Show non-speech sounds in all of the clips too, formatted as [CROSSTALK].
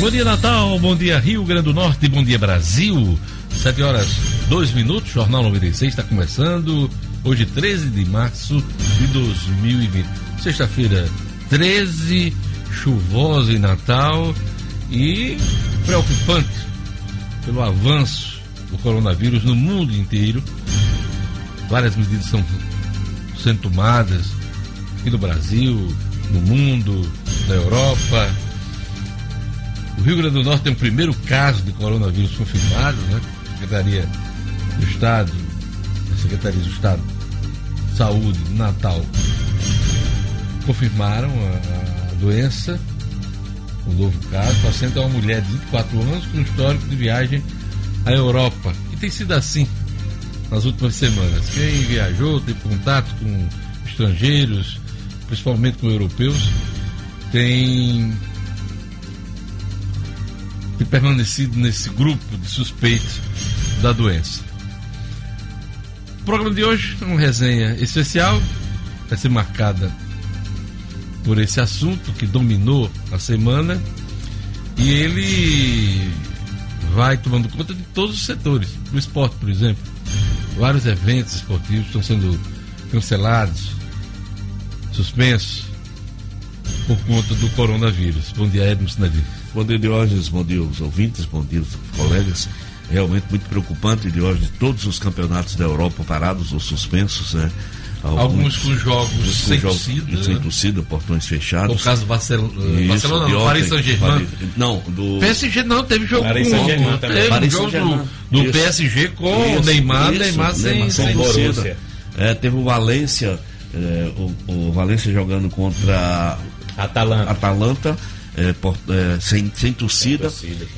Bom dia, Natal. Bom dia, Rio Grande do Norte. Bom dia, Brasil. 7 horas 2 minutos. Jornal 96 está começando. Hoje, 13 de março de 2020. Sexta-feira, 13, chuvosa em Natal e preocupante pelo avanço do coronavírus no mundo inteiro. Várias medidas são sendo tomadas aqui no Brasil, no mundo, na Europa o Rio Grande do Norte tem o primeiro caso de coronavírus confirmado, né? A Secretaria do Estado, a Secretaria do Estado de Saúde, Natal, confirmaram a, a doença, o novo caso. O paciente é uma mulher de 24 anos com histórico de viagem à Europa. E tem sido assim nas últimas semanas. Quem viajou, teve contato com estrangeiros, principalmente com europeus, tem ter permanecido nesse grupo de suspeitos da doença. O programa de hoje é uma resenha especial, vai ser marcada por esse assunto que dominou a semana e ele vai tomando conta de todos os setores. O esporte, por exemplo, vários eventos esportivos estão sendo cancelados, suspensos por conta do coronavírus. Bom dia, Edmo Sinadinho. Bom dia, Diógenes. Bom dia, os ouvintes. Bom dia, os colegas. Realmente muito preocupante, Diógenes, todos os campeonatos da Europa parados ou suspensos, né? Alguns, Alguns com jogos sem jogos, torcida. Sem né? torcida, portões fechados. No caso do Barcelona, Isso, Barcelona não, Paris Saint-Germain. Não, do. PSG não, teve jogo Paris com. Teve Paris jogo do, do PSG com isso, o Neymar, isso, Neymar sem, Neymar sem, sem torcida. É, teve o Valência, é, o, o Valência jogando contra Atalanta. Atalanta é, por, é, sem, sem torcida.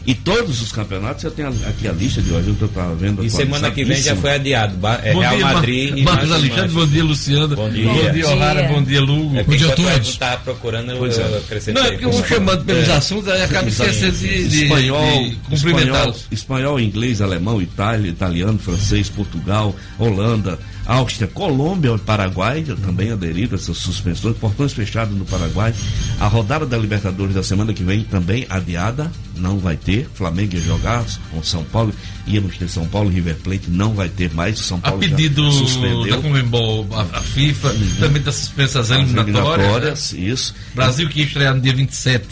E todos os campeonatos, eu tenho aqui a lista de hoje, eu estava vendo. E semana que vem já foi adiado. É, Real dia, Madrid e Marcos Alexandre, bom dia, Luciano. Bom dia, bom dia O'Hara, bom dia, Lugo. É bom dia a todos. Estava procurando pois eu, é. Não, é porque eu vou chamando pelos é. assuntos, aí acaba esquecendo de, de, espanhol, de cumprimentá-los. Espanhol, inglês, alemão, Itália, italiano, francês, Portugal, Holanda. Áustria, Colômbia e Paraguai também aderiram a essas suspensões, portões fechados no Paraguai. A rodada da Libertadores da semana que vem também adiada, não vai ter. Flamengo ia jogar com São Paulo, íamos ter São Paulo River Plate, não vai ter mais. São Paulo a pedido suspendeu. da Comembol, a, a FIFA, uhum. também está suspensa as eliminatórias. Né? Isso. Brasil que ia estrear no dia 27.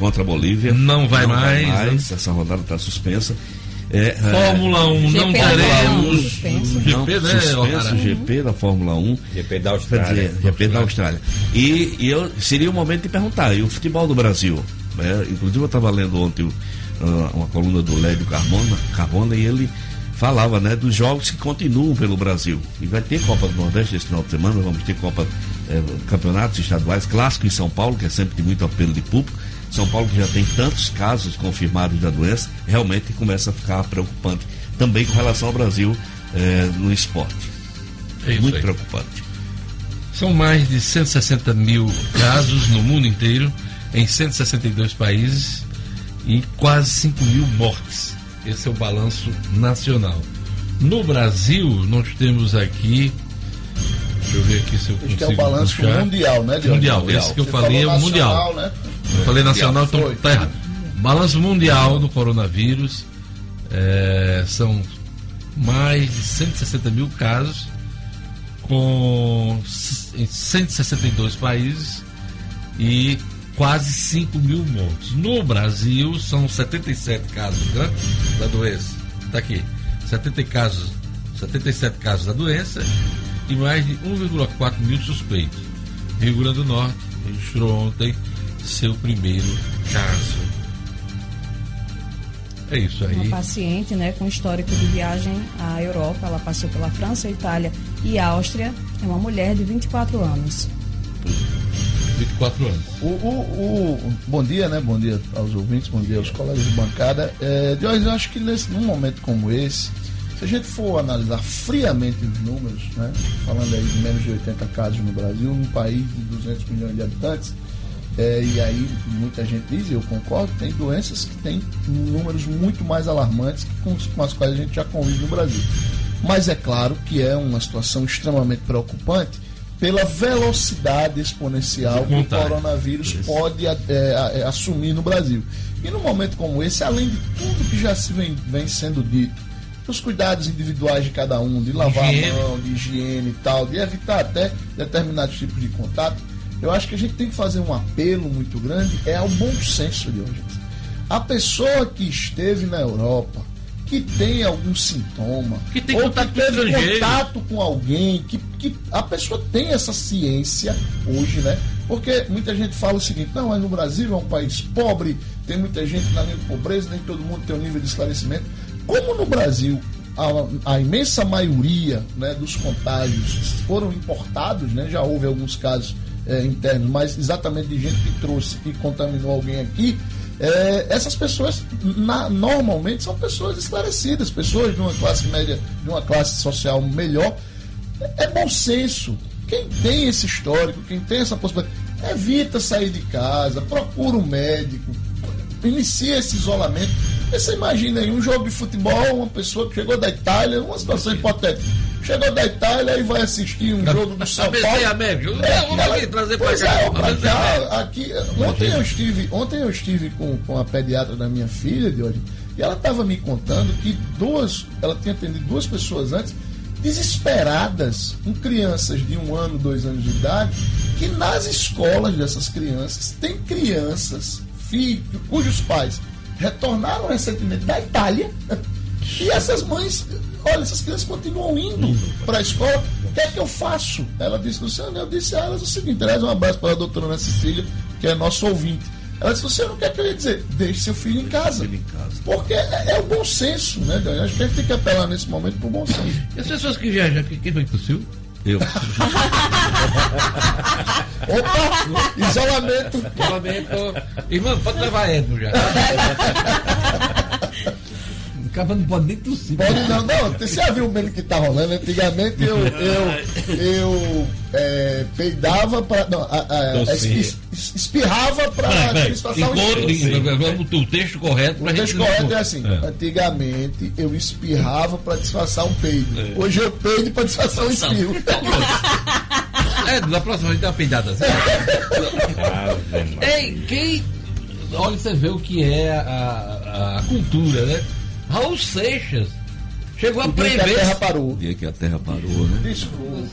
Contra a Bolívia. Não vai não mais. Vai mais. Né? Essa rodada está suspensa. É, Fórmula 1 não teremos. GP, né? Suspenso GP da Fórmula 1. GP da Austrália. Dizer, GP da Austrália. E, e, eu, seria o momento de perguntar, e o futebol do Brasil? Né? Inclusive eu estava lendo ontem uh, uma coluna do Lédio Carbona, Carbona e ele falava né, dos jogos que continuam pelo Brasil. E vai ter Copa do Nordeste esse final de semana, vamos ter Copa eh, campeonatos estaduais, clássico em São Paulo, que é sempre de muito apelo de público. São Paulo, que já tem tantos casos confirmados da doença, realmente começa a ficar preocupante também com relação ao Brasil eh, no esporte. É Muito aí. preocupante. São mais de 160 mil casos no mundo inteiro, em 162 países e quase 5 mil mortes. Esse é o balanço nacional. No Brasil, nós temos aqui. Deixa eu ver aqui se eu consigo. Acho que é o balanço puxar. mundial, né, Diogo? Mundial, mundial. esse que eu Você falei é o mundial. Né? Eu falei nacional, então tá errado. Balanço mundial do coronavírus é, são mais de 160 mil casos, com em 162 países e quase 5 mil mortos. No Brasil são 77 casos né, da doença. Está aqui. 70 casos, 77 casos da doença e mais de 1,4 mil suspeitos. Rio Grande do Norte registrou ontem seu primeiro caso. É isso aí. Uma paciente, né, com histórico de viagem à Europa, ela passou pela França, Itália e Áustria, é uma mulher de 24 anos. 24 anos. O, o, o, bom dia, né? Bom dia aos ouvintes, bom dia aos colegas de bancada. É, eu acho que nesse, num momento como esse, se a gente for analisar friamente os números, né? Falando aí de menos de 80 casos no Brasil, num país de 200 milhões de habitantes, é, e aí muita gente diz, e eu concordo, tem doenças que têm números muito mais alarmantes com, com as quais a gente já convive no Brasil. Mas é claro que é uma situação extremamente preocupante pela velocidade exponencial que o coronavírus pode é, é, assumir no Brasil. E num momento como esse, além de tudo que já se vem, vem sendo dito, dos cuidados individuais de cada um, de lavar higiene. a mão, de higiene e tal, de evitar até determinados tipos de contato, eu acho que a gente tem que fazer um apelo muito grande é ao bom senso de hoje. A pessoa que esteve na Europa, que tem algum sintoma, que tem ou que teve contato com alguém, que, que a pessoa tem essa ciência hoje, né? Porque muita gente fala o seguinte, não, mas no Brasil é um país pobre, tem muita gente na linha de pobreza, nem todo mundo tem um nível de esclarecimento. Como no Brasil a, a, imensa maioria né, dos contágios foram importados, né, já houve alguns casos é, internos, mas exatamente de gente que trouxe e contaminou alguém aqui, é, essas pessoas na, normalmente são pessoas esclarecidas, pessoas de uma classe média, de uma classe social melhor. É, é bom senso. Quem tem esse histórico, quem tem essa possibilidade, evita sair de casa, procura um médico, inicia esse isolamento. Você imagina aí um jogo de futebol, uma pessoa que chegou da Itália, uma situação hipotética. Chegou da Itália e vai assistir um jogo do São Paulo. América. É, vamos aqui trazer para cá. É, pra cá aqui, ontem eu estive, ontem eu estive com, com a pediatra da minha filha, de hoje, e ela estava me contando que duas, ela tinha atendido duas pessoas antes, desesperadas, com crianças de um ano, dois anos de idade, que nas escolas dessas crianças tem crianças, filhos, cujos pais retornaram recentemente da Itália. E essas mães, olha, essas crianças continuam indo para a escola. O que é que eu faço? Ela disse, Luciano, eu disse a elas o seguinte: traz um abraço para a doutora Ana Cecília, que é nosso ouvinte. Ela disse, Luciano, o que é que eu ia dizer? Deixe seu filho em casa. Filho em casa. Porque é, é, o bom senso, né, Daniel? Acho que a gente tem que apelar nesse momento para o bom senso. E as pessoas que viajam, quem foi que tossiu? Eu. [LAUGHS] Opa! Isolamento. Isolamento. Irmão, pode levar Edmo já. [LAUGHS] Cara não pode nem tossir. Pode não, não. Você já viu o meme que tá rolando? Antigamente eu, eu, eu é, peidava para. Não, a, a, es, espirrava para disfarçar o O texto correto O texto correto é assim. É. Antigamente eu espirrava para disfarçar um peido. É. Hoje eu peido para disfarçar um espirro. [LAUGHS] É, na próxima a gente dá uma peidada [LAUGHS] assim. Ei, quem. Olha, você vê o que é a, a cultura, né? Raul Seixas chegou a prever. que a terra parou. O dia que a terra parou, né? Desculpe,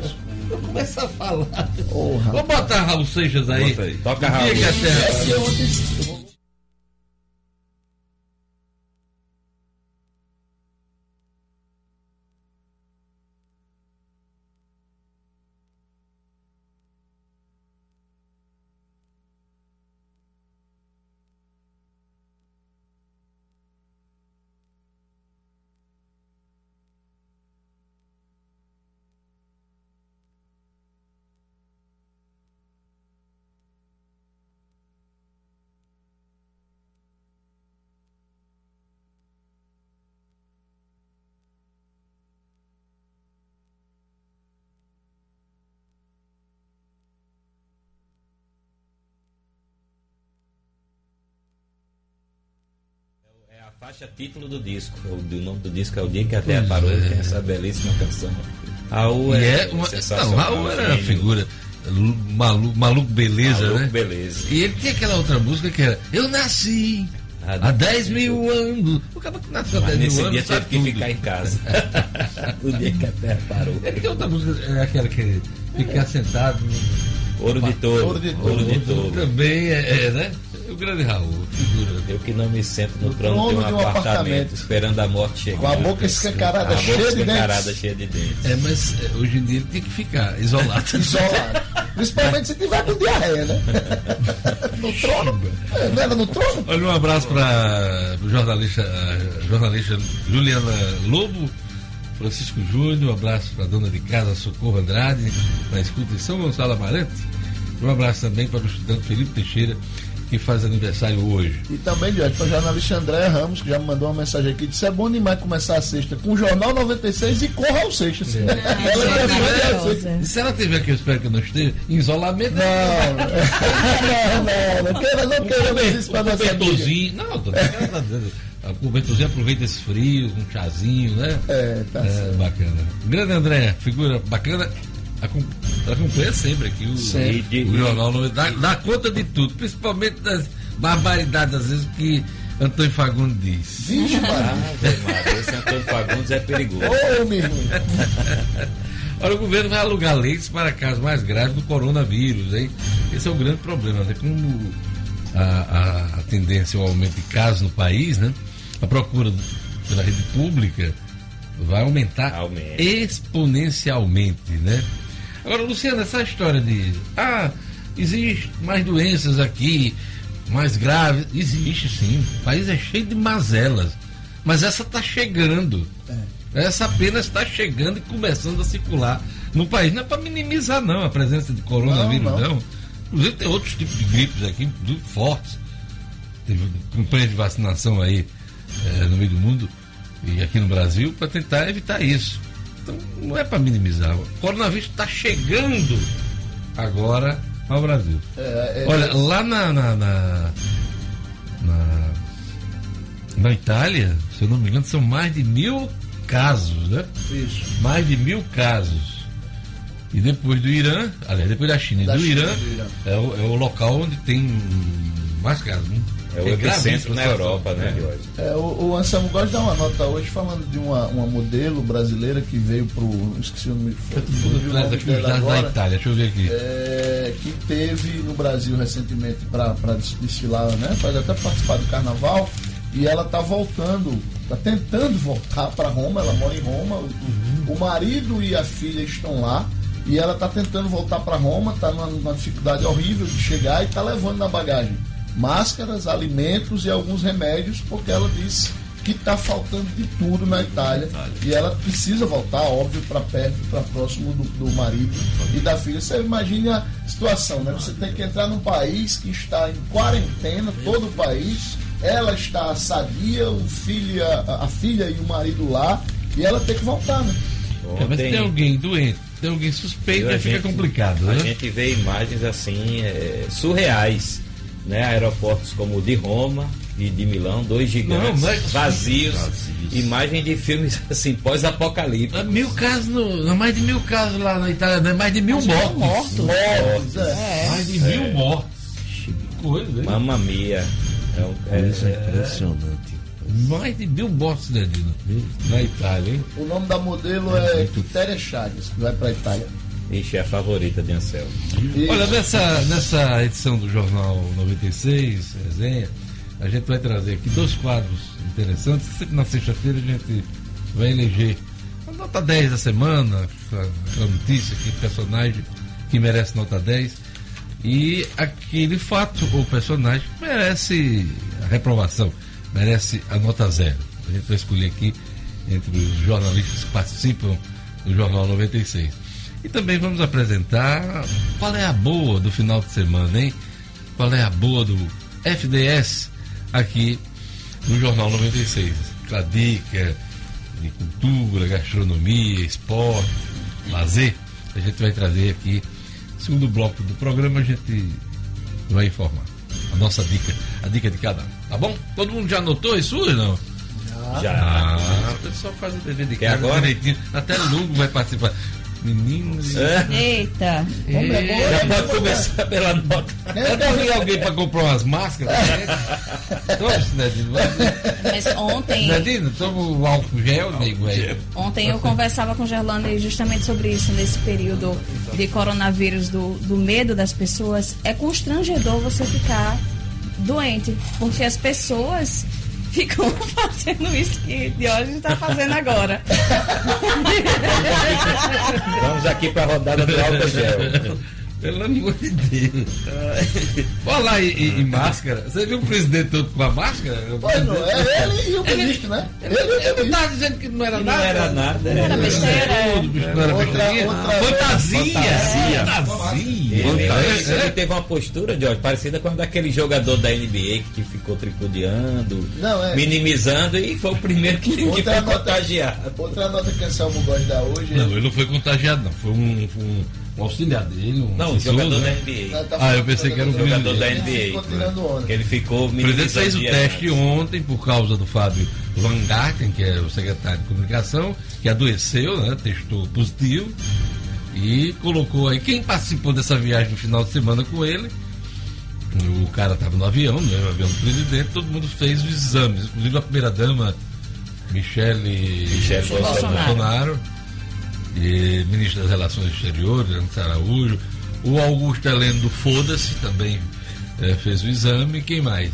desculpe. Começa a falar. Oh, Vamos botar Raul Seixas aí. aí. Toca Raul. Que a terra... faixa título do disco. O, o nome do disco é O Dia que a Terra Parou, é. tem essa belíssima canção. Raul é, é uma, não, Raul era uma figura maluco, maluco beleza, maluco né? beleza. E ele tinha aquela outra música que era Eu nasci há 10 mil anos. O cara que nasceu há 10 mil anos. Dia teve que ficar em casa. [LAUGHS] o dia que a terra parou. Ele tem outra música, é aquela que ficar sentado. Ouro de touro. Ouro de touro. Ouro de touro. Também é, é né? O grande Raul, figura. Eu que não me sento no, no trono, de um, de um apartamento, apartamento, esperando a morte chegar. Com a boca escancarada, cheia, boca escancarada cheia de dentes. É, mas é, hoje em dia ele tem que ficar isolado. [LAUGHS] isolado. Principalmente se tiver com diarreia, né? [LAUGHS] no trono. É, não era no trono? Olha, um abraço para o jornalista, jornalista Juliana Lobo. Francisco Júnior, um abraço para a dona de casa Socorro Andrade, na escuta em São Gonçalo Amarante. Um abraço também para o estudante Felipe Teixeira, que faz aniversário hoje. E também, Jorge, para o jornalista André Ramos, que já me mandou uma mensagem aqui, disse: é bom demais começar a sexta com o Jornal 96 e corra ao Seixas. É. ela é, E se ela tiver aqui, eu espero que não esteja, em isolamento. Não, [LAUGHS] não, não, não queira, não queira isso para nossa amiga. Não, tô. O Ventozinho aproveita esse frio, um chazinho, né? É, tá é, Bacana. Grande André, figura bacana. Acompanha sempre aqui o, sempre. o jornal, dá, dá conta de tudo, principalmente das barbaridades, às vezes, que Antônio Fagundes diz. Vixe, esse Antônio Fagundes é perigoso. Ô, meu irmão. [LAUGHS] Olha, o governo vai alugar leitos para casos mais graves do coronavírus, hein? Esse é o grande problema, né? Como a, a, a tendência ao aumento de casos no país, né? A procura pela rede pública vai aumentar Aumenta. exponencialmente, né? Agora, Luciano, essa história de ah, existe mais doenças aqui, mais graves, existe sim. O país é cheio de mazelas, mas essa está chegando. É. Essa apenas está chegando e começando a circular no país. Não é para minimizar, não, a presença de coronavírus, não. não. Inclusive, tem outros tipos de gripes aqui, fortes. Teve campanha de vacinação aí é, no meio do mundo e aqui no Brasil para tentar evitar isso. Então, não é para minimizar. O coronavírus está chegando agora ao Brasil. É, é, Olha, lá na na, na, na, na Itália, se eu não me engano, são mais de mil casos, né? Isso. Mais de mil casos. E depois do Irã, aliás, depois da China e do, China, Irã, do Irã, É, o, é o local onde tem mais casos. Né? É o epicentro na Europa, né, é, o, o Anselmo gosta de dar uma nota hoje falando de uma, uma modelo brasileira que veio para o. Esqueci o nome. da Itália, deixa eu ver aqui. É, que teve no Brasil recentemente para desfilar, né? Pode até participar do carnaval. E ela está voltando está tentando voltar para Roma, ela mora em Roma, uhum. o marido e a filha estão lá, e ela está tentando voltar para Roma, está numa, numa, dificuldade horrível de chegar e está levando na bagagem máscaras, alimentos e alguns remédios, porque ela disse que está faltando de tudo na Itália e ela precisa voltar, óbvio, para perto, para próximo do, do, marido e da filha. Você imagina a situação, né? Você tem que entrar num país que está em quarentena, todo o país, ela está sadia, o filho, a, a filha e o marido lá, e ela tem que voltar, né? É, mas tem alguém doente, tem alguém suspeito, aí fica complicado. A né? gente vê imagens assim é, surreais, né? Aeroportos como o de Roma e de Milão, dois gigantes Não, mas... vazios, vazios, imagem de filmes [LAUGHS] assim pós-apocalipse. Mil casos, no, mais de mil casos lá na Itália, né? mais de mil mortos. Mortos. mortos. É. Mais de mil é. mortos. Que coisa, hein? Mamma mia. É, é, Isso é impressionante. Mais de mil mortos, né, Na Itália, hein? O nome da modelo é, é Quitéria Chagas, que vai para a Itália. Ixi, é a favorita de Anselmo. Olha, nessa, nessa edição do Jornal 96, resenha, a gente vai trazer aqui dois quadros interessantes. Sempre na sexta-feira a gente vai eleger a nota 10 da semana, aquela notícia que personagem que merece nota 10 e aquele fato ou personagem merece a reprovação, merece a nota zero. A gente vai escolher aqui entre os jornalistas que participam do Jornal 96. E também vamos apresentar qual é a boa do final de semana, hein? Qual é a boa do FDS aqui no Jornal 96. A dica de cultura, gastronomia, esporte, lazer, a gente vai trazer aqui segundo bloco do programa a gente vai informar. A nossa dica, a dica de cada um. Tá bom? Todo mundo já anotou isso ou não? Já. Ah, o pessoal faz o dever de casa agora? direitinho. Até Lugo vai participar. Meninos. É. Eita. Eita. Já pode começar pela nota. Eu vi alguém para comprar umas máscaras. Todos, né, Mas ontem. Nadine, toma o álcool gel, nego aí. Ontem eu conversava com o Gerlane justamente sobre isso, nesse período de coronavírus, do, do medo das pessoas. É constrangedor você ficar doente, porque as pessoas ficam [LAUGHS] fazendo isso que Diógenes está fazendo agora. Vamos aqui para a rodada do álcool gel. Pelo amor de Deus. [LAUGHS] Olha lá em, em, máscara. Você viu o presidente todo com a máscara? Pois não, é ele e o ministro, né? Ele, ele, ele estava dizendo que não era nada. Não era nada. Não era besteira. Não era besteirinha. Fantasia. Fantasia. Fantasia. Ele, ele teve uma postura, Jorge, parecida com daquele jogador da NBA que ficou tripudiando, é. minimizando e foi o primeiro que, que foi contagiado. Outra nota que o Anselmo gosta hoje. Não, ele não foi contagiado, não. Foi um, um um auxiliar dele, um Não, jogador né? da NBA. Tá ah, eu pensei que era um jogador da NBA. Que ele ficou O presidente fez o teste ontem por causa do Fábio Van Garten, que é o secretário de comunicação, que adoeceu, né? Testou positivo. E colocou aí, quem participou dessa viagem no final de semana com ele, o cara estava no avião, né, no avião do presidente, todo mundo fez os exames, inclusive a primeira dama, Michele, Michele Bolsonaro. Bolsonaro, e ministro das Relações Exteriores, Ana Araújo, o Augusto Heleno do Foda-se também é, fez o exame, quem mais?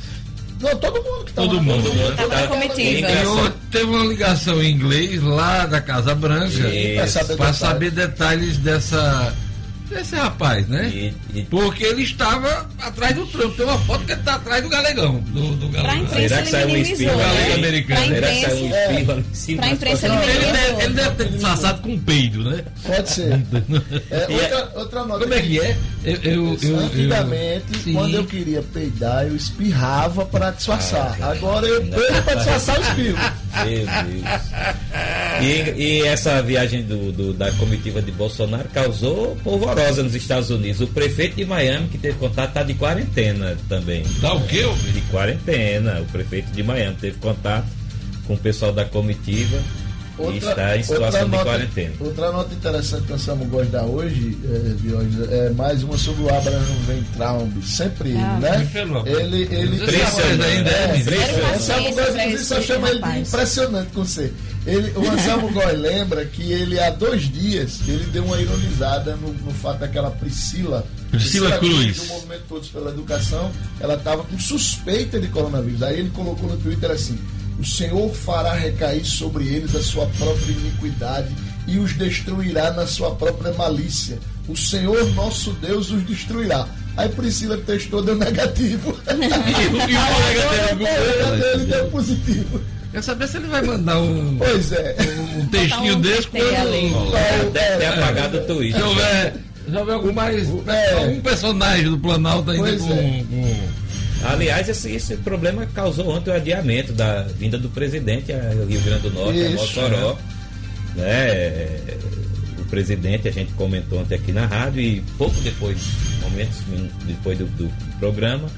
Não, todo mundo que estava Todo mundo. Né? Tava comitiva. teve uma ligação em inglês lá da Casa Branca para saber detalhes dessa esse rapaz, né? E, e... Porque ele estava atrás do Trump. Tem uma foto que ele está atrás do galegão. Do, do galegão. Pra imprensa Será ele minimizou, né? americano. Será que saiu um espirro ali em cima? Pra imprensa ele. Ele deve, ele deve ter disfarçado com peido, né? Pode ser. [LAUGHS] é, outra, outra nota. Como é que é? Eu, eu, eu, Antigamente, eu, quando eu queria peidar, eu espirrava para disfarçar. Ah, Agora eu peido para disfarçar o espirro. [LAUGHS] Meu Deus. E, e essa viagem do, do, da comitiva de Bolsonaro causou polvorosa nos Estados Unidos. O prefeito de Miami, que teve contato, está de quarentena também. Tá o quê? De quarentena. O prefeito de Miami teve contato com o pessoal da comitiva outra, e está em situação de quarentena. Outra nota interessante que nós vamos gostar hoje, é, é mais uma sobre o Abraham Ventraum, sempre ele, ah, né? Ele, ele impressionante ainda, é, é, Anselmo Góes, só chama ele de impressionante com você. Ele, o Anselmo [LAUGHS] Góes lembra que ele há dois dias ele deu uma ironizada no, no fato daquela Priscila Priscila, Priscila Cruz do movimento Todos pela Educação, ela estava com suspeita de coronavírus. Aí ele colocou no Twitter assim: o Senhor fará recair sobre eles a sua própria iniquidade e os destruirá na sua própria malícia. O Senhor nosso Deus os destruirá. Aí Priscila testou, deu negativo. [LAUGHS] e o colega dele deu positivo. Quer saber se ele vai mandar um, pois é. um, textinho um desse com Deve ter apagado o Twitter. Se houver, se houver algum mais. É. Algum personagem do Planalto ainda com, é. com Aliás, esse, esse problema causou ontem o adiamento da vinda do presidente ao Rio Grande do Norte, Isso, a Mossoró. Né? né? O presidente, a gente comentou ontem aqui na rádio, e pouco depois, momentos depois do, do programa,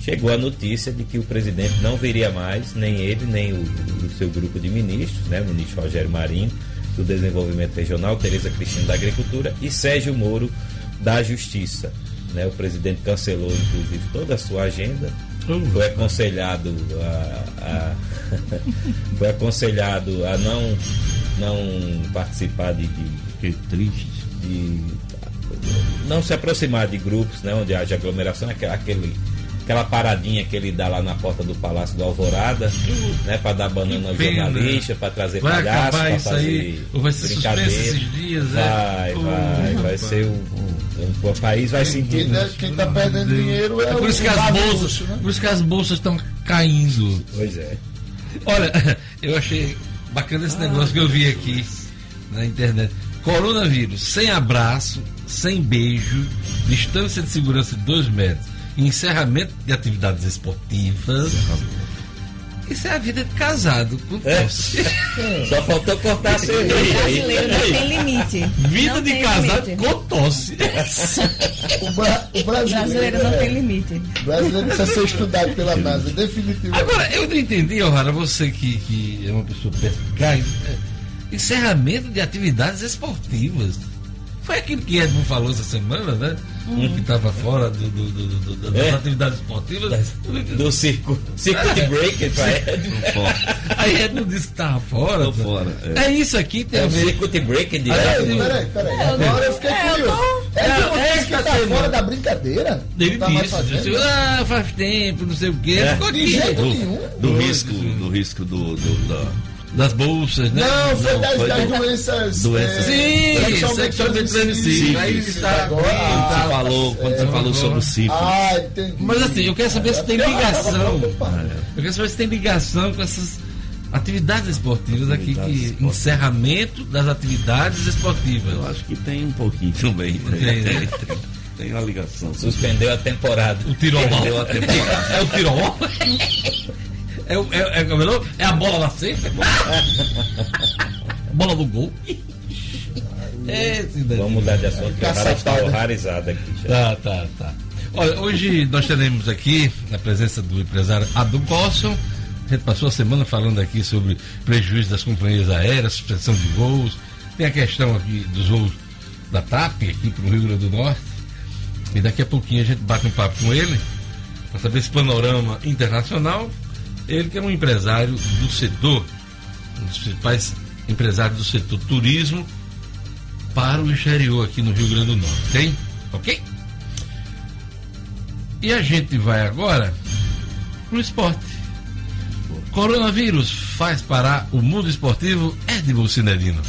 chegou a notícia de que o presidente não viria mais, nem ele, nem o, o seu grupo de ministros, né? o ministro Rogério Marinho, do Desenvolvimento Regional, Tereza Cristina da Agricultura e Sérgio Moro da Justiça. Né? O presidente cancelou, inclusive, toda a sua agenda. Uhum. Foi aconselhado a, a [LAUGHS] foi aconselhado a não, não participar de, de, que triste. de não se aproximar de grupos né, onde haja aglomeração, aquele aquela paradinha que ele dá lá na porta do Palácio do Alvorada, né, para dar banana ao jornalista, para trazer vai palhaço, para fazer aí, vai ser brincadeira. Esses dias, vai, é? vai, vai ser um, um, o país vai sentir. Quem está perdendo dinheiro é, é por isso que as bolsas, né? por isso que as bolsas estão caindo. Pois é. Olha, [LAUGHS] eu achei bacana esse negócio que eu vi aqui na internet. Coronavírus, sem abraço, sem beijo, distância de segurança de dois metros encerramento de atividades esportivas. Isso é a vida de casado com é. [LAUGHS] Só faltou cortar a cerveja. O brasileiro não tem limite. Vida não de casado limite. com tosse. [LAUGHS] O, bra o brasileiro, não tem limite. O brasileiro precisa ser estudado pela NASA, definitivamente. Agora, eu não entendi, O'Hara, você que, que é uma pessoa perspicaz, é, encerramento de atividades esportivas. Foi aquilo que Edmund falou essa semana, né? Uhum. Que estava fora do, do, do, das é. atividades esportivas. Do circo. Circuit é. breaker para Edmund. Aí Edmund disse que estava fora. fora é. é. isso aqui tem é a ver. Circuit breaker de Peraí, peraí, peraí. Agora eu fiquei curioso. Edmund é, disse que tá fora da brincadeira. Ele tá disse. Ah, faz tempo, não sei o quê. Ficou de jeito nenhum. Do risco, do risco do das bolsas, né? Não, foi não, das, foi das doenças. Doenças. É, Sim, sexualmente transmissíveis. Aí está agora. Ah, você falou, quando você falou sobre o sífilis. Ah, entendi. Mas assim, eu quero saber se tem ligação. Eu quero saber se tem ligação com essas atividades esportivas aqui, que, encerramento das atividades esportivas. Eu acho que tem um pouquinho também. Tem, né? [LAUGHS] tem uma ligação. Suspendeu a temporada. O tirolão. Suspendeu a temporada. [LAUGHS] É o tirolão? [LAUGHS] É, é, é, é, é a bola da cesta? [LAUGHS] bola do gol? É, Vamos mudar de assunto, porque o está horrorizado aqui. Já. Tá, tá, tá. Olha, hoje nós teremos aqui a presença do empresário Adam Bosson. A gente passou a semana falando aqui sobre prejuízo das companhias aéreas, suspensão de voos. Tem a questão aqui dos voos da TAP aqui para o Rio Grande do Norte. E daqui a pouquinho a gente bate um papo com ele para saber esse panorama internacional. Ele que é um empresário do setor, um dos principais empresários do setor turismo para o exterior aqui no Rio Grande do Norte. Tem? Ok? E a gente vai agora para o esporte. Coronavírus faz parar o mundo esportivo Edmo Cinedino.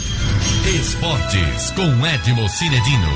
Esportes com Edmo Cinedino.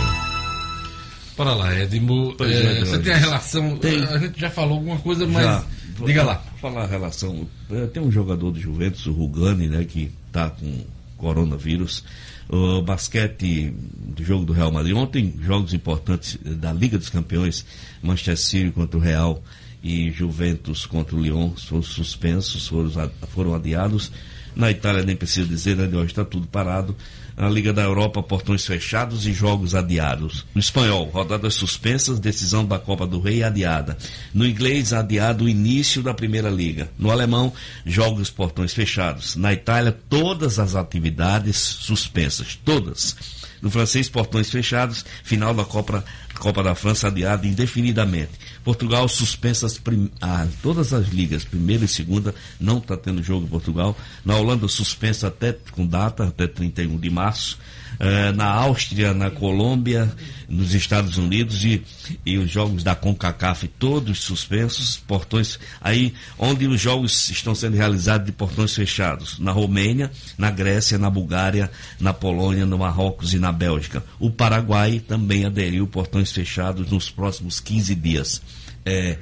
Para lá, Edmo. É, você tem a relação. Tem. A gente já falou alguma coisa, mas. Já. Diga lá. Falar a relação. É, tem um jogador do Juventus, o Rugani, né, que está com coronavírus. O basquete do jogo do Real Madrid. Ontem, jogos importantes da Liga dos Campeões, Manchester City contra o Real e Juventus contra o Lyon foram suspensos, foram, foram adiados. Na Itália nem preciso dizer, né? Hoje está tudo parado. Na Liga da Europa, portões fechados e jogos adiados. No espanhol, rodadas suspensas, decisão da Copa do Rei adiada. No inglês, adiado o início da Primeira Liga. No alemão, jogos portões fechados. Na Itália, todas as atividades suspensas. Todas. No francês, portões fechados. Final da Copa, Copa da França adiada indefinidamente. Portugal suspensa prim... ah, todas as ligas, primeira e segunda, não está tendo jogo em Portugal. Na Holanda, suspensa até com data, até 31 de março. Eh, na Áustria, na Colômbia, nos Estados Unidos e, e os jogos da CONCACAF todos suspensos, portões aí onde os jogos estão sendo realizados de portões fechados, na Romênia, na Grécia, na Bulgária, na Polônia, no Marrocos e na Bélgica. O Paraguai também aderiu portões fechados nos próximos 15 dias. É,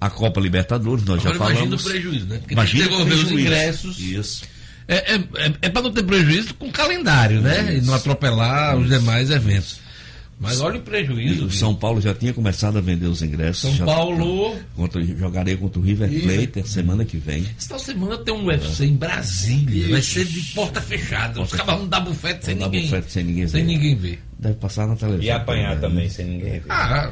a Copa Libertadores, nós Agora já falamos. Imagina o prejuízo, né? Porque imagina tem que devolver os ingressos. Isso é, é, é, para não ter prejuízo com o calendário, né? Isso. E não atropelar os demais eventos. Mas olha o prejuízo. O São Paulo já tinha começado a vender os ingressos. São já, Paulo. Contra, jogarei contra o River Plate semana que vem. Esta semana tem um UFC é. em Brasília. Isso. Vai ser de porta fechada. Os caras vão dar bufete sem ninguém. Bufete sem ninguém ver. Sem ninguém ver. Deve passar na televisão. E apanhar também, né? sem ninguém ver. Ah,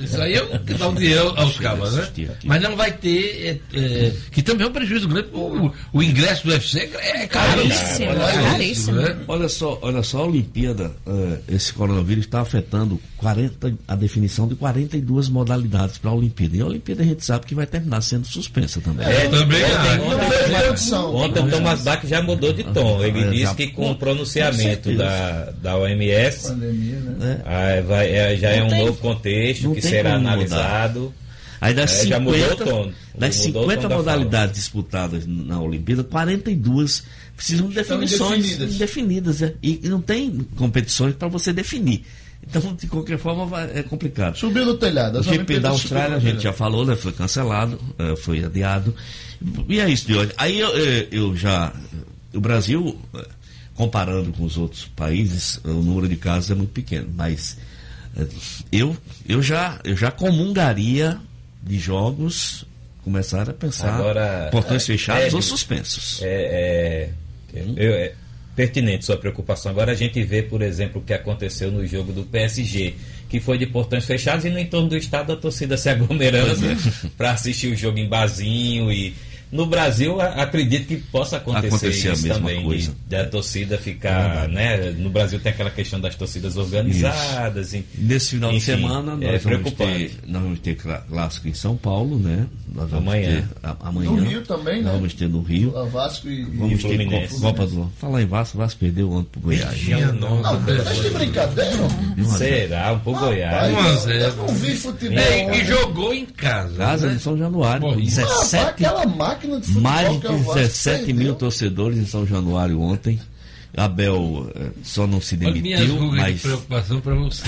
isso aí é o que dá o dinheiro aos cabas, né? Mas não vai ter. É, é, que também é um prejuízo grande. O, o ingresso do UFC é caríssimo. Olha, é caríssimo. Né? olha só, olha só, a Olimpíada, uh, esse coronavírus está afetando 40, a definição de 42 modalidades para a Olimpíada. E a Olimpíada a gente sabe que vai terminar sendo suspensa também. É, também ontem, ontem o Thomas Bach já mudou de tom. Ele é, disse que com o pronunciamento da, da OMS pandemia, né? É. vai, é, já é um tem, novo contexto que será analisado. Mudar. Aí das é, 50, já mudou o tom. Das 50 modalidades disputadas na Olimpíada, 42 precisam de definições indefinidas. indefinidas é. e não tem competições para você definir. Então, de qualquer forma, é complicado. Subiu no telhado. O GP da Austrália, a gente já falou, né? Foi cancelado, uh, foi adiado. E é isso de hoje. Aí eu, eu já. O Brasil comparando com os outros países, o número de casos é muito pequeno, mas eh, eu, eu, já, eu já comungaria de jogos começar a pensar Agora, portões é, fechados é, ou suspensos. É, é, hum? é, pertinente sua preocupação. Agora a gente vê, por exemplo, o que aconteceu no jogo do PSG, que foi de portões fechados e no entorno do estado a torcida se [LAUGHS] aglomerando é. para assistir o jogo em barzinho e no Brasil, acredito que possa acontecer, acontecer isso também, coisa. De, de, a torcida ficar, é né? No Brasil tem aquela questão das torcidas organizadas. E, Nesse final enfim, de semana nós, é vamos ter, nós vamos ter clássico em São Paulo, né? Nós vamos amanhã. Ter, a, amanhã. No Rio também, né? Vamos ter no Rio. A Vasco e, vamos e ter Copa, Copa do Falar em Vasco, Vasco perdeu ontem pro Goiás. Minha não, não, de brincadeira. Será? Um pro Goiás. 1 Eu não vi futebol. E jogou em casa. Casa né? de São Januário. 17. Aquela máquina de futebol. Mais de 17 mil torcedores em São Januário ontem. Abel eh, só não se demitiu, Olha mas. De preocupação para você.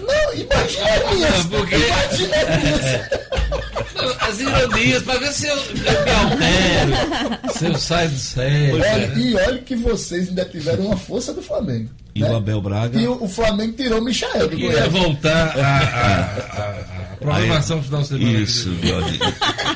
Não, imagina isso. Porque... Imagina isso. As ironias, para ver se eu, eu me altero, se eu saio do sério. Né? E olha que vocês ainda tiveram uma força do Flamengo. E né? o Abel Braga. E o, o Flamengo tirou o Michael do Goiás. voltar a, programação do final de semana. Isso,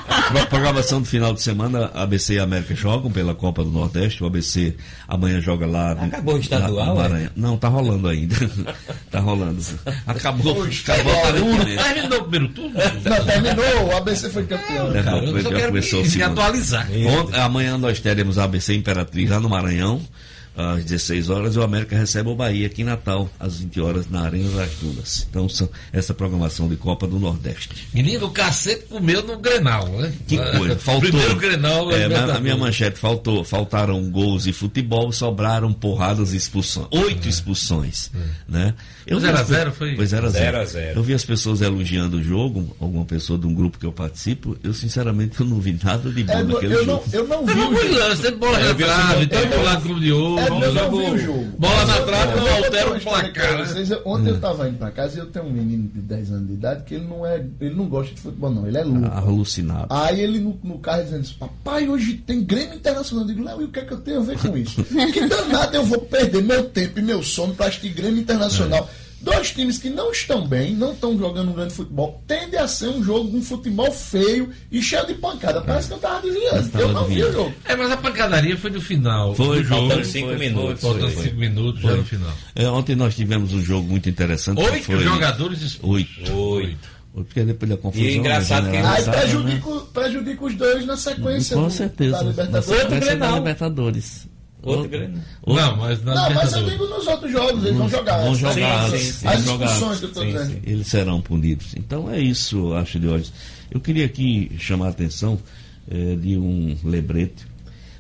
A programação do final de semana, ABC e América jogam pela Copa do Nordeste. O ABC amanhã joga lá. Acabou o estadual? Lá, é? Não, tá rolando ainda. [LAUGHS] tá rolando. Acabou. acabou tá terminou o primeiro turno? Não, terminou. O ABC foi campeão. É, não, já começou me, me atualizar. Ontem, amanhã nós teremos a ABC Imperatriz lá no Maranhão às 16 horas, e o América recebe o Bahia aqui em Natal, às 20 horas, na Arena das Dunas. Então, essa programação de Copa do Nordeste. Menino, o cacete comeu no Grenal, né? Que coisa, [LAUGHS] faltou. Primeiro Grenal, é, a minha manchete faltou, faltaram gols e futebol, sobraram porradas e expulsões. Oito é. expulsões, é. né? Eu 0x0 foi? Foi 0x0. Eu vi as pessoas elogiando o jogo, alguma pessoa de um grupo que eu participo, eu sinceramente eu não vi nada de bom é, naquele eu jogo. Não, eu não vi eu o jogo. Teve bola na trave, teve bola no clube de ouro. É, não vi o jogo. Bola na trave, não altera o placar. Ontem eu estava indo para casa e eu tenho um menino de 10 anos de idade que ele não é, ele não gosta de futebol não, ele é louco. Alucinado. Aí ele no, no carro dizendo assim, papai, hoje tem Grêmio Internacional. Eu digo, Léo, e o que é que eu tenho a ver com isso? [LAUGHS] que danado eu vou perder meu tempo e meu sono para assistir Grêmio Internacional. É. Dois times que não estão bem, não estão jogando um grande futebol, tende a ser um jogo, um futebol feio e cheio de pancada. Parece que eu estava adivinhando. Eu, eu não vi o jogo. É, mas a pancadaria foi no final. Foi, do jogo. Faltando cinco minutos. Faltando cinco minutos já no final. É, ontem nós tivemos um jogo muito interessante. Oito foi... jogadores Oito. Oito. Porque depois da confusão. E é engraçado que aí prejudica, né? prejudica os dois na sequência. Com certeza. Da Libertadores. Da Libertadores. Outro grande. Não, mas na Não, mas eu digo nos outros jogos, eles vão jogar. Vão jogar. Sim, sim, sim. As discussões que eu estou dizendo. Eles serão punidos. Então é isso, acho de hoje. Eu queria aqui chamar a atenção é, de um lembrete.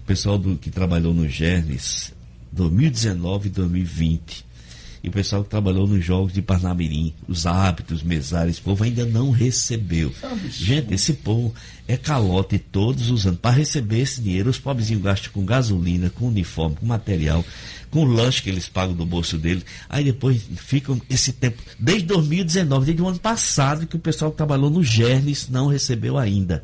Pessoal do, que trabalhou no Gernes 2019 e 2020 e o pessoal que trabalhou nos jogos de Parnamirim, os hábitos, mesários, esse povo ainda não recebeu. Gente, esse povo é calote todos os anos. Para receber esse dinheiro, os pobrezinhos gastam com gasolina, com uniforme, com material, com o lanche que eles pagam do bolso deles. Aí depois ficam esse tempo, desde 2019, desde o ano passado, que o pessoal que trabalhou no Gernes não recebeu ainda.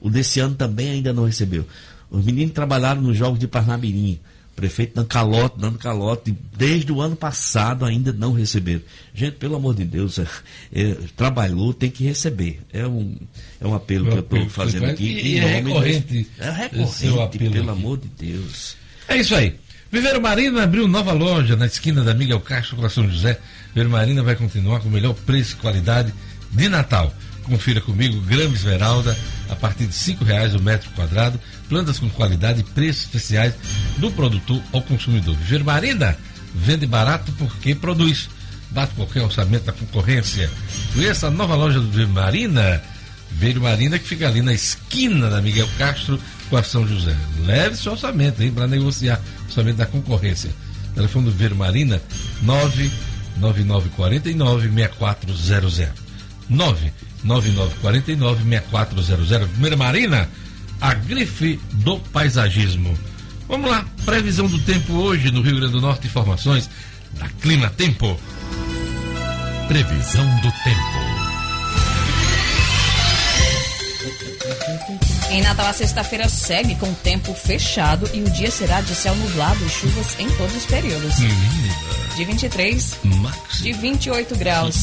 O desse ano também ainda não recebeu. Os meninos trabalharam nos jogos de Parnamirim prefeito dando calote, dando calote, desde o ano passado ainda não receberam. Gente, pelo amor de Deus, é, é, trabalhou, tem que receber. É um, é um apelo que eu estou fazendo aqui. E, é recorrente. É recorrente, pelo amor de Deus. É isso aí. Viveiro Marina abriu nova loja na esquina da Miguel Castro com São José. Viveiro Marina vai continuar com o melhor preço e qualidade de Natal. Confira comigo, grama esmeralda, a partir de cinco reais o metro quadrado, plantas com qualidade e preços especiais do produtor ao consumidor. Vermarina vende barato porque produz. Bate qualquer orçamento da concorrência. Conheça a nova loja do Vermarina, Vermarina que fica ali na esquina da Miguel Castro com a São José. Leve seu orçamento, hein, para negociar orçamento da concorrência. Telefone do Vermarina 99949 6400. 9 9949-6400. Primeira Marina, a grife do paisagismo. Vamos lá, previsão do tempo hoje no Rio Grande do Norte, informações da Clima Tempo. Previsão do tempo. Em Natal, a sexta-feira segue com tempo fechado e o dia será de céu nublado e chuvas em todos os períodos. De 23, Max. de 28 graus.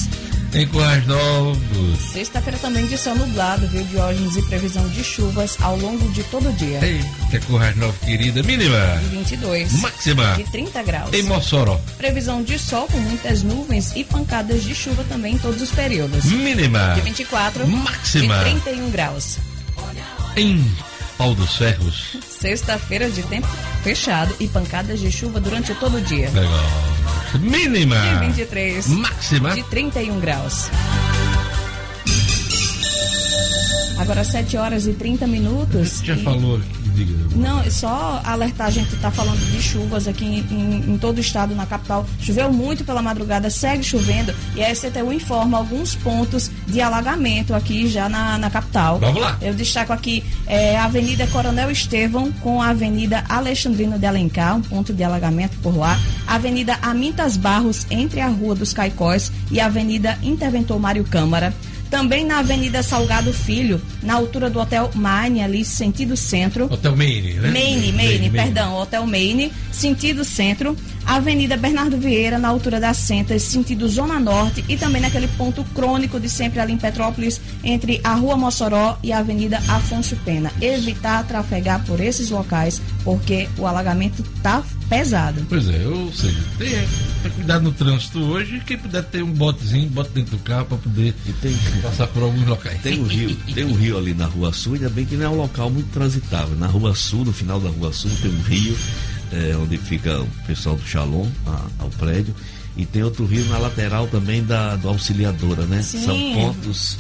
Em Currais Novos. Sexta-feira também de céu nublado, viu, Diógenes, e previsão de chuvas ao longo de todo o dia. Eita, Currais Novos, querida. Mínima. De 22. Máxima. De 30 graus. Em Mossoró. Previsão de sol com muitas nuvens e pancadas de chuva também em todos os períodos. Mínima. De 24. Máxima. De 31 graus. Em Pau dos Ferros. [LAUGHS] Sexta-feira de tempo fechado e pancadas de chuva durante todo o dia. Legal. Mínima. De 23. Máxima. De 31 graus. Agora 7 horas e 30 minutos. Já e... falou aqui, diga. Não, é só alertar, a gente está falando de chuvas aqui em, em, em, todo o estado, na capital. Choveu muito pela madrugada, segue chovendo e a SCTU informa alguns pontos de alagamento aqui já na, na capital. Vamos lá. Eu destaco aqui é, a Avenida Coronel Estevão com a Avenida Alexandrino de Alencar, um ponto de alagamento por lá. A Avenida Amintas Barros, entre a Rua dos Caicós e a Avenida Interventor Mário Câmara. Também na Avenida Salgado Filho, na altura do Hotel Maine, ali sentido centro. Hotel Maine, né? Maine, Maine, perdão, Hotel Maine, sentido centro. Avenida Bernardo Vieira, na altura das Centas, sentido Zona Norte, e também naquele ponto crônico de sempre ali em Petrópolis, entre a Rua Mossoró e a Avenida Afonso Pena. Evitar trafegar por esses locais, porque o alagamento está pesado. Pois é, ou seja, tem, tem cuidado no trânsito hoje, quem puder ter um botezinho, bota dentro do carro para poder e tem, passar por alguns locais. Tem um rio, tem um rio ali na Rua Sul, ainda bem que não é um local muito transitável. Na Rua Sul, no final da Rua Sul, tem um rio é, onde fica o pessoal do Shalom, a, ao prédio. E tem outro rio na lateral também da do Auxiliadora, né? Sim. São pontos.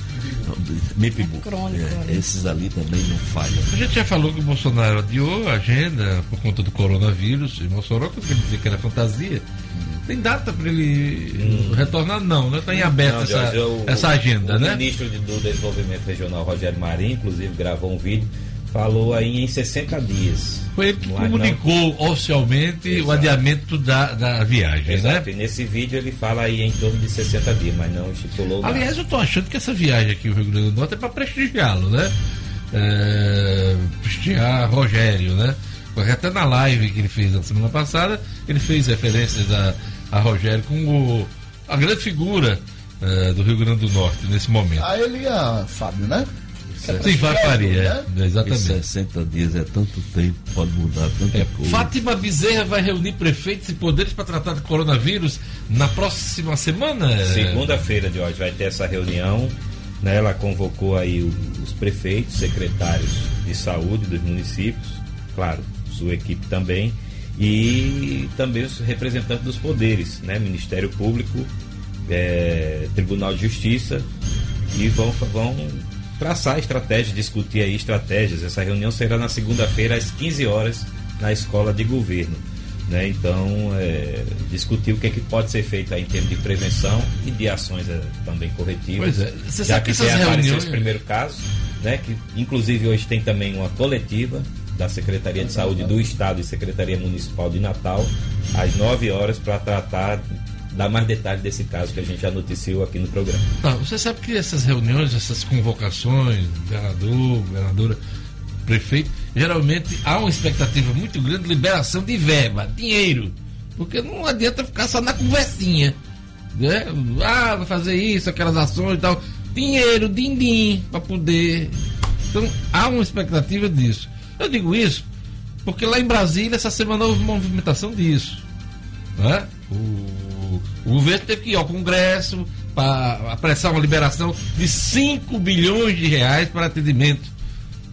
MIPBU. crônico É, esses ali também não falham. A gente já falou que o Bolsonaro adiou a agenda por conta do coronavírus em Mossoró, que ele dizia que era fantasia. Tem data para ele retornar? Não, né? Está em aberto Não, essa, o- essa agenda, o né? ministro de- do Desenvolvimento Regional, Rogério Marinho, inclusive gravou um vídeo, falou aí em 60 dias. Foi ele que não- comunicou oficialmente o Exato. adiamento da, da viagem, Exato, né? e nesse vídeo ele fala aí em torno de 60 dias, mas não estipulou nada. Aliás, eu tô achando que essa viagem aqui no Rio Grande do Norte é para prestigiá-lo, né? É, prestigiar Rogério, né? Porque até na live que ele fez na semana passada, ele fez referências a, a Rogério como a grande figura é, do Rio Grande do Norte nesse momento. A ele e a Fábio, né? Sim, vai faria, né? é, E exatamente. 60 dias é tanto tempo, pode mudar tanta É, coisa. Fátima Bezerra vai reunir prefeitos e poderes para tratar do coronavírus na próxima semana? é? Segunda-feira de hoje vai ter essa reunião. Né, ela convocou aí os prefeitos, secretários de saúde dos municípios, claro, sua equipe também, e também os representantes dos poderes, né, Ministério Público, eh, Tribunal de Justiça, e vão, vão traçar estratégias, discutir aí estratégias. Essa reunião será na segunda-feira às 15 horas na Escola de Governo. Né? Então, é, discutir o que, é que pode ser feito aí em termos de prevenção e de ações é, também corretivas. Pois é. Você já que que tem reuniões- esse primeiro caso, né? que inclusive hoje tem também uma coletiva da Secretaria de Saúde do Estado e Secretaria Municipal de Natal, às 9 horas, para tratar, dar mais detalhes desse caso que a gente já noticiou aqui no programa. Tá, você sabe que essas reuniões, essas convocações, governador, governadora, prefeito, geralmente há uma expectativa muito grande de liberação de verba, dinheiro. Porque não adianta ficar só na conversinha. Né? Ah, vai fazer isso, aquelas ações e tal. Dinheiro, din-din, para poder. Então há uma expectativa disso. Eu digo isso porque lá em Brasília essa semana houve uma movimentação disso. né? O, o governo teve que ir ao Congresso para apressar uma liberação de 5 bilhões de reais para atendimento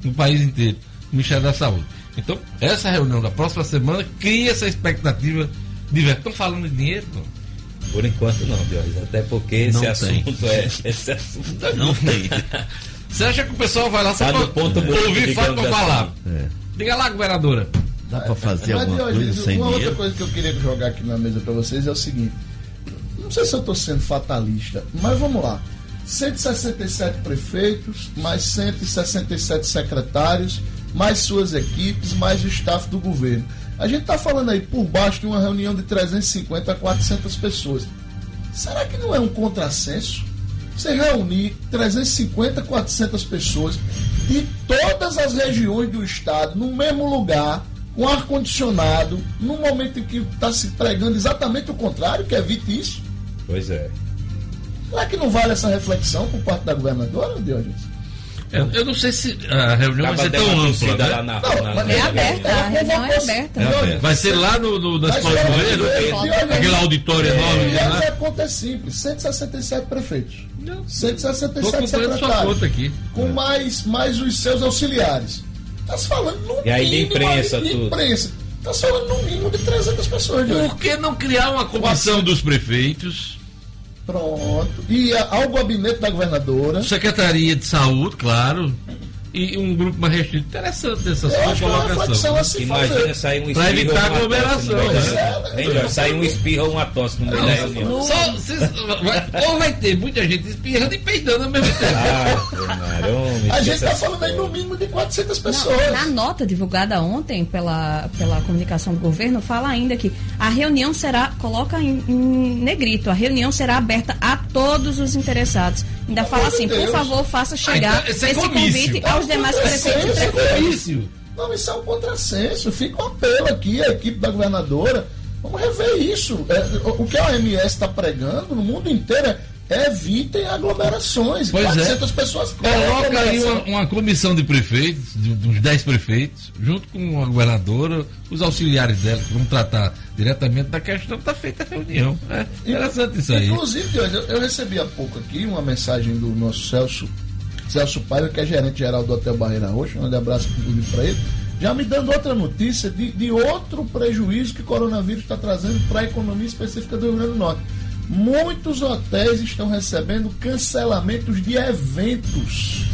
no país inteiro, no Ministério da Saúde. Então, essa reunião da próxima semana cria essa expectativa de ver. Estão falando de dinheiro? Não. Por enquanto não, Diogo. Até porque esse Não tem. assunto é. [LAUGHS] Esse assunto é Não tem. [LAUGHS] Você acha que o pessoal vai lá só Tá para ouvir para assim. falar? É. Diga lá, governadora. Dá pra fazer Mas, alguma coisa sem uma outra dinheiro? coisa que eu queria jogar aqui na mesa para vocês é o seguinte: não sei se eu estou sendo fatalista, mas vamos lá. 167 prefeitos, mais 167 secretários, mais suas equipes, mais o staff do governo. A gente está falando aí por baixo de uma reunião de 350 a 400 pessoas. Será que não é um contrassenso? Você reunir 350, 400 pessoas de todas as regiões do estado no mesmo lugar, com ar-condicionado, num momento em que está se pregando exatamente o contrário, que evite isso. Pois é. Será que não vale essa reflexão por parte da governadora, Diogenes? Eu, eu não sei se a reunião vai Acaba ser dando tão ampla, né? lá na, Não, na, na- É na- aberta, a reunião é aberta. É aberto. Vai ser lá no, no, na Mas escola do olha, governo? Diogenes, Aquele auditório enorme E aí lá. a conta é simples: 167 prefeitos, Não. Tô 167 acompanhando sua secretários, conta aqui. com mais, mais os seus auxiliares. Está se falando no E aí de imprensa, de tudo. imprensa. Está se falando no mínimo de 300 pessoas. Por que não criar uma comissão dos prefeitos, Pronto. E ao gabinete da governadora. Secretaria de Saúde, claro, e um grupo mais restrito? Interessante essa Eu sua é colocação. Imagina sair um espirro evitar ou uma aglomeração, tosse no meio da né? Jorge? Sair um espirro ou uma tosse no meio da reunião. Só, vocês- vai- ou vai ter muita gente espirrando e peidando ao mesmo tempo. Ah, Marão, A gente está falando aí no mínimo de 400 pessoas. Não, na nota divulgada ontem pela, pela comunicação do governo, fala ainda que a reunião será, coloca em, em negrito, a reunião será aberta a todos os interessados. Ainda Pelo fala assim, por favor, faça chegar então, esse é esse convite aos demais Isso é prefeitos e prefeitos. Não, isso é um contrassenso. Fica um apelo aqui à equipe da governadora. Vamos rever isso. É, o que a OMS está pregando no mundo inteiro é evitem aglomerações. Pois é. 400 pessoas. qual é a Coloca aí uma, uma comissão de prefeitos, de, de uns 10 prefeitos, junto com a governadora, os auxiliares dela, que vão tratar diretamente da questão, está feita a reunião. É interessante isso aí. Inclusive, eu, eu recebi há pouco aqui uma mensagem do nosso Celso, Celso Paiva, que é gerente geral do Hotel Barreira Roxa, um grande abraço para ele. Já me dando outra notícia de, de outro prejuízo que o coronavírus está trazendo para a economia específica do Rio Grande do Norte. Muitos hotéis estão recebendo cancelamentos de eventos,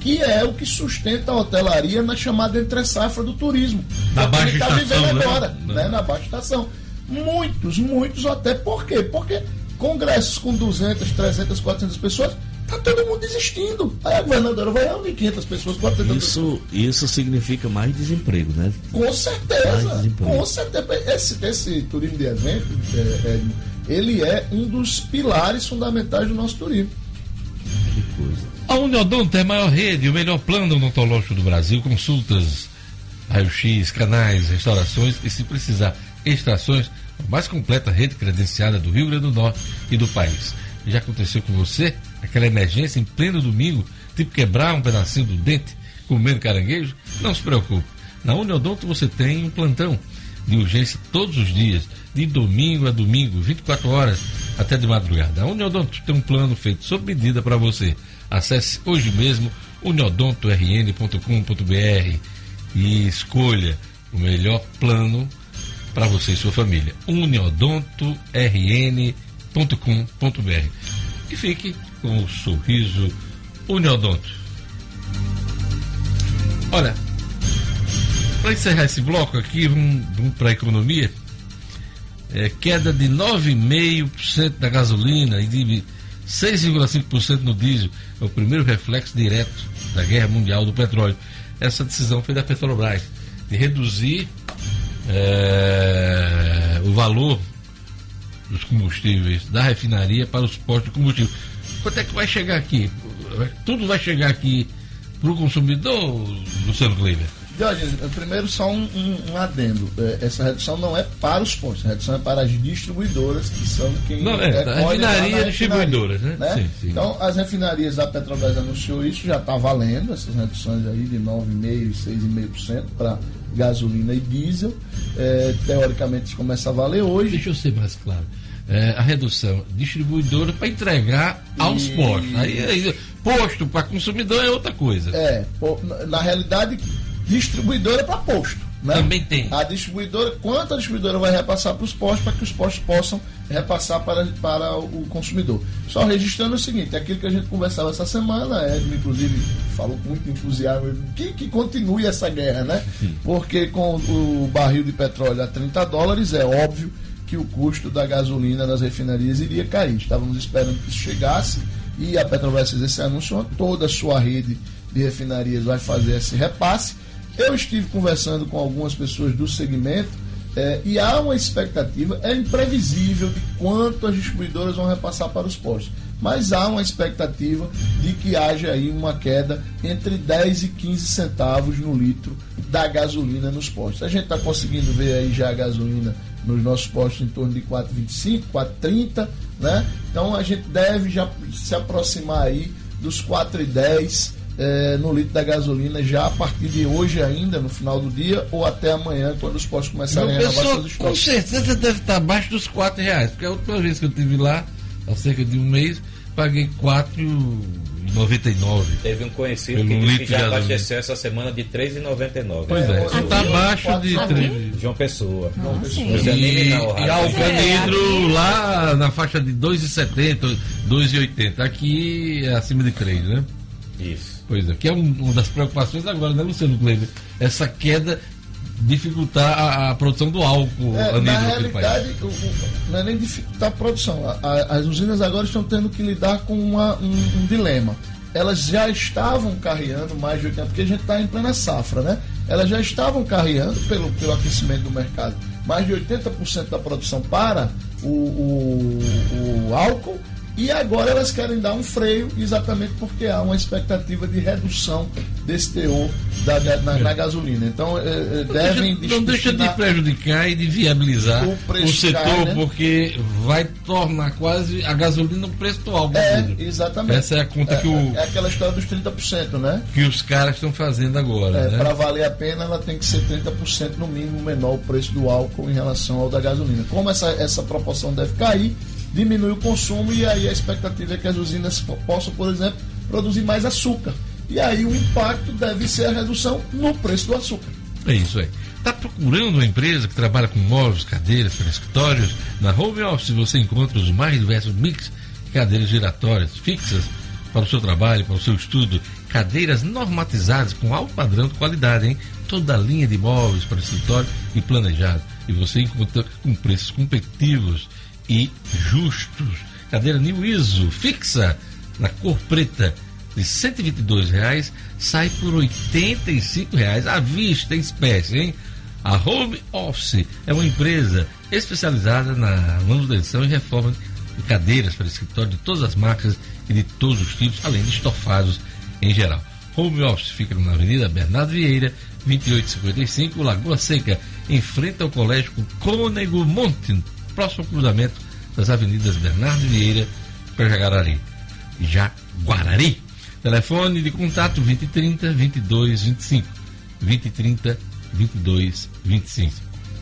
que é o que sustenta a hotelaria na chamada entre safra do turismo. Na é baixa está vivendo né? agora, né? na baixa estação. Muitos, muitos hotéis. Por quê? Porque congressos com 200, 300, 400 pessoas Tá todo mundo desistindo. Aí a governadora vai reunir 500 pessoas, 400 isso. Isso significa mais desemprego, né? Com certeza. Com certeza. Esse, esse turismo de evento, é, é, ele é um dos pilares fundamentais do nosso turismo. Que coisa. A Uniodonto é a maior rede, o melhor plano odontológico do Brasil. Consultas, raio-x, canais, restaurações e, se precisar, extrações, a mais completa rede credenciada do Rio Grande do Norte e do país. Já aconteceu com você? Aquela emergência em pleno domingo, tipo quebrar um pedacinho do dente comendo caranguejo? Não se preocupe. Na Uniodonto você tem um plantão de urgência todos os dias, de domingo a domingo, 24 horas até de madrugada. A Uniodonto tem um plano feito sob medida para você. Acesse hoje mesmo uniodontorn.com.br e escolha o melhor plano para você e sua família. uniodontorn.com.br. E fique com o sorriso Uniodonto. Olha, para encerrar esse bloco aqui, vamos, vamos para a economia. É, queda de 9,5% da gasolina e de 6,5% no diesel. É o primeiro reflexo direto da guerra mundial do petróleo. Essa decisão foi da Petrobras de reduzir é, o valor dos combustíveis da refinaria para os postos de combustível. Quanto é que vai chegar aqui? Tudo vai chegar aqui para o consumidor, Luciano Kleiber? Jorge, primeiro só um, um, um, adendo. É, essa redução não é para os postos, a redução é para as distribuidoras, que são quem não, é, a refinaria distribuidoras, né? né? Sim, sim. Então, as refinarias da Petrobras anunciou isso, já está valendo, essas reduções aí de 9,5% e 6,5% para gasolina e diesel. É, teoricamente isso começa a valer hoje. Deixa eu ser mais claro. É, a redução distribuidora para entregar aos e... postos. Aí, aí posto para consumidor é outra coisa. É, na realidade, distribuidora para posto. Né? Também tem. A distribuidora, quanto a distribuidora vai repassar para os postos para que os postos possam repassar para, para o consumidor. Só registrando o seguinte, aquilo que a gente conversava essa semana, Edmo, inclusive, falou com muito entusiasmo, que, que continue essa guerra, né? Porque com o barril de petróleo a 30 dólares, é óbvio que o custo da gasolina nas refinarias iria cair. Estávamos esperando que isso chegasse e a Petrobras fez esse anúncio, toda a sua rede de refinarias vai fazer esse repasse eu estive conversando com algumas pessoas do segmento é, e há uma expectativa, é imprevisível de quanto as distribuidoras vão repassar para os postos, mas há uma expectativa de que haja aí uma queda entre 10 e 15 centavos no litro da gasolina nos postos. A gente está conseguindo ver aí já a gasolina nos nossos postos em torno de 4,25, 4,30, né? Então a gente deve já se aproximar aí dos 4,10 é, no litro da gasolina já a partir de hoje ainda, no final do dia, ou até amanhã, quando os postos começarem a renovar seus estoques. Com certeza deve estar abaixo dos 4 reais, porque a última vez que eu estive lá, há cerca de um mês, paguei 4,99. Teve um conhecido que disse que já abasteceu essa semana de 3,99. Pois é, está abaixo de 3. João Pessoa. João Pessoa. E, e Alcanidro lá na faixa de 2,70, 2,80. Aqui é acima de 3, né? Isso. Pois é, que é um, uma das preocupações agora, né, Luciano Kleber? Essa queda dificultar a, a, produção do álcool é, a Na realidade, o, o, não é nem dificultar a produção. A, as usinas agora estão tendo que lidar com uma, um, um, dilema. Elas já estavam carreando mais de 80%, porque a gente está em plena safra, né? Elas já estavam carreando, pelo, pelo aquecimento do mercado, mais de 80% da produção para o, o álcool e agora elas querem dar um freio, exatamente porque há uma expectativa de redução desse teor da, da na, na, gasolina. Então, é, devem Não deixa de prejudicar e de viabilizar o, o setor, né? porque vai tornar quase a gasolina o preço do álcool. É, exatamente. Essa é a conta é, que o. É aquela história dos 30%, né? Que os caras estão fazendo agora. É, né? Para valer a pena, ela tem que ser 30% no mínimo menor o preço do álcool em relação ao da gasolina. Como essa, essa proporção deve cair, diminui o consumo e aí a expectativa é que as usinas possam, por exemplo, produzir mais açúcar. E aí o impacto deve ser a redução no preço do açúcar. É isso aí. Está procurando uma empresa que trabalha com móveis, cadeiras escritórios? Na Home Office você encontra os mais diversos mix de cadeiras giratórias fixas para o seu trabalho, para o seu estudo, cadeiras normatizadas com alto padrão de qualidade, hein? Toda a linha de móveis para escritório e planejado. E você encontra com preços competitivos e justos. Cadeira New ISO fixa na cor preta de 122 reais sai por 85 reais à vista em espécie, hein? A Home Office é uma empresa especializada na manutenção e reforma de cadeiras para escritório de todas as marcas e de todos os tipos, além de estofados em geral. Home Office fica na Avenida Bernardo Vieira, 2855, Lagoa Seca, em frente ao Colégio Cônego Monte, próximo cruzamento das avenidas Bernardo Vieira para Jaguarari. Jaguarari. Telefone de contato 2030 2225. 2030 2225.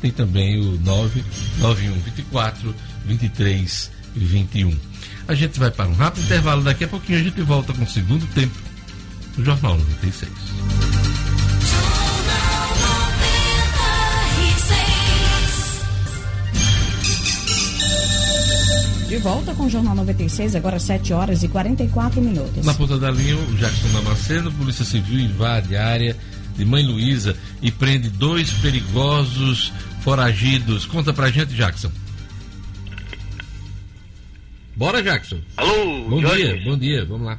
Tem também o 99124 2321. A gente vai para um rápido intervalo. Daqui a pouquinho a gente volta com o segundo tempo do Jornal 96. De volta com o Jornal 96, agora 7 horas e 44 minutos. Na ponta da linha, o Jackson Damasceno, Polícia Civil invade a área de Mãe Luísa e prende dois perigosos foragidos. Conta pra gente, Jackson. Bora, Jackson. Alô, Bom Jorge. dia, bom dia, vamos lá.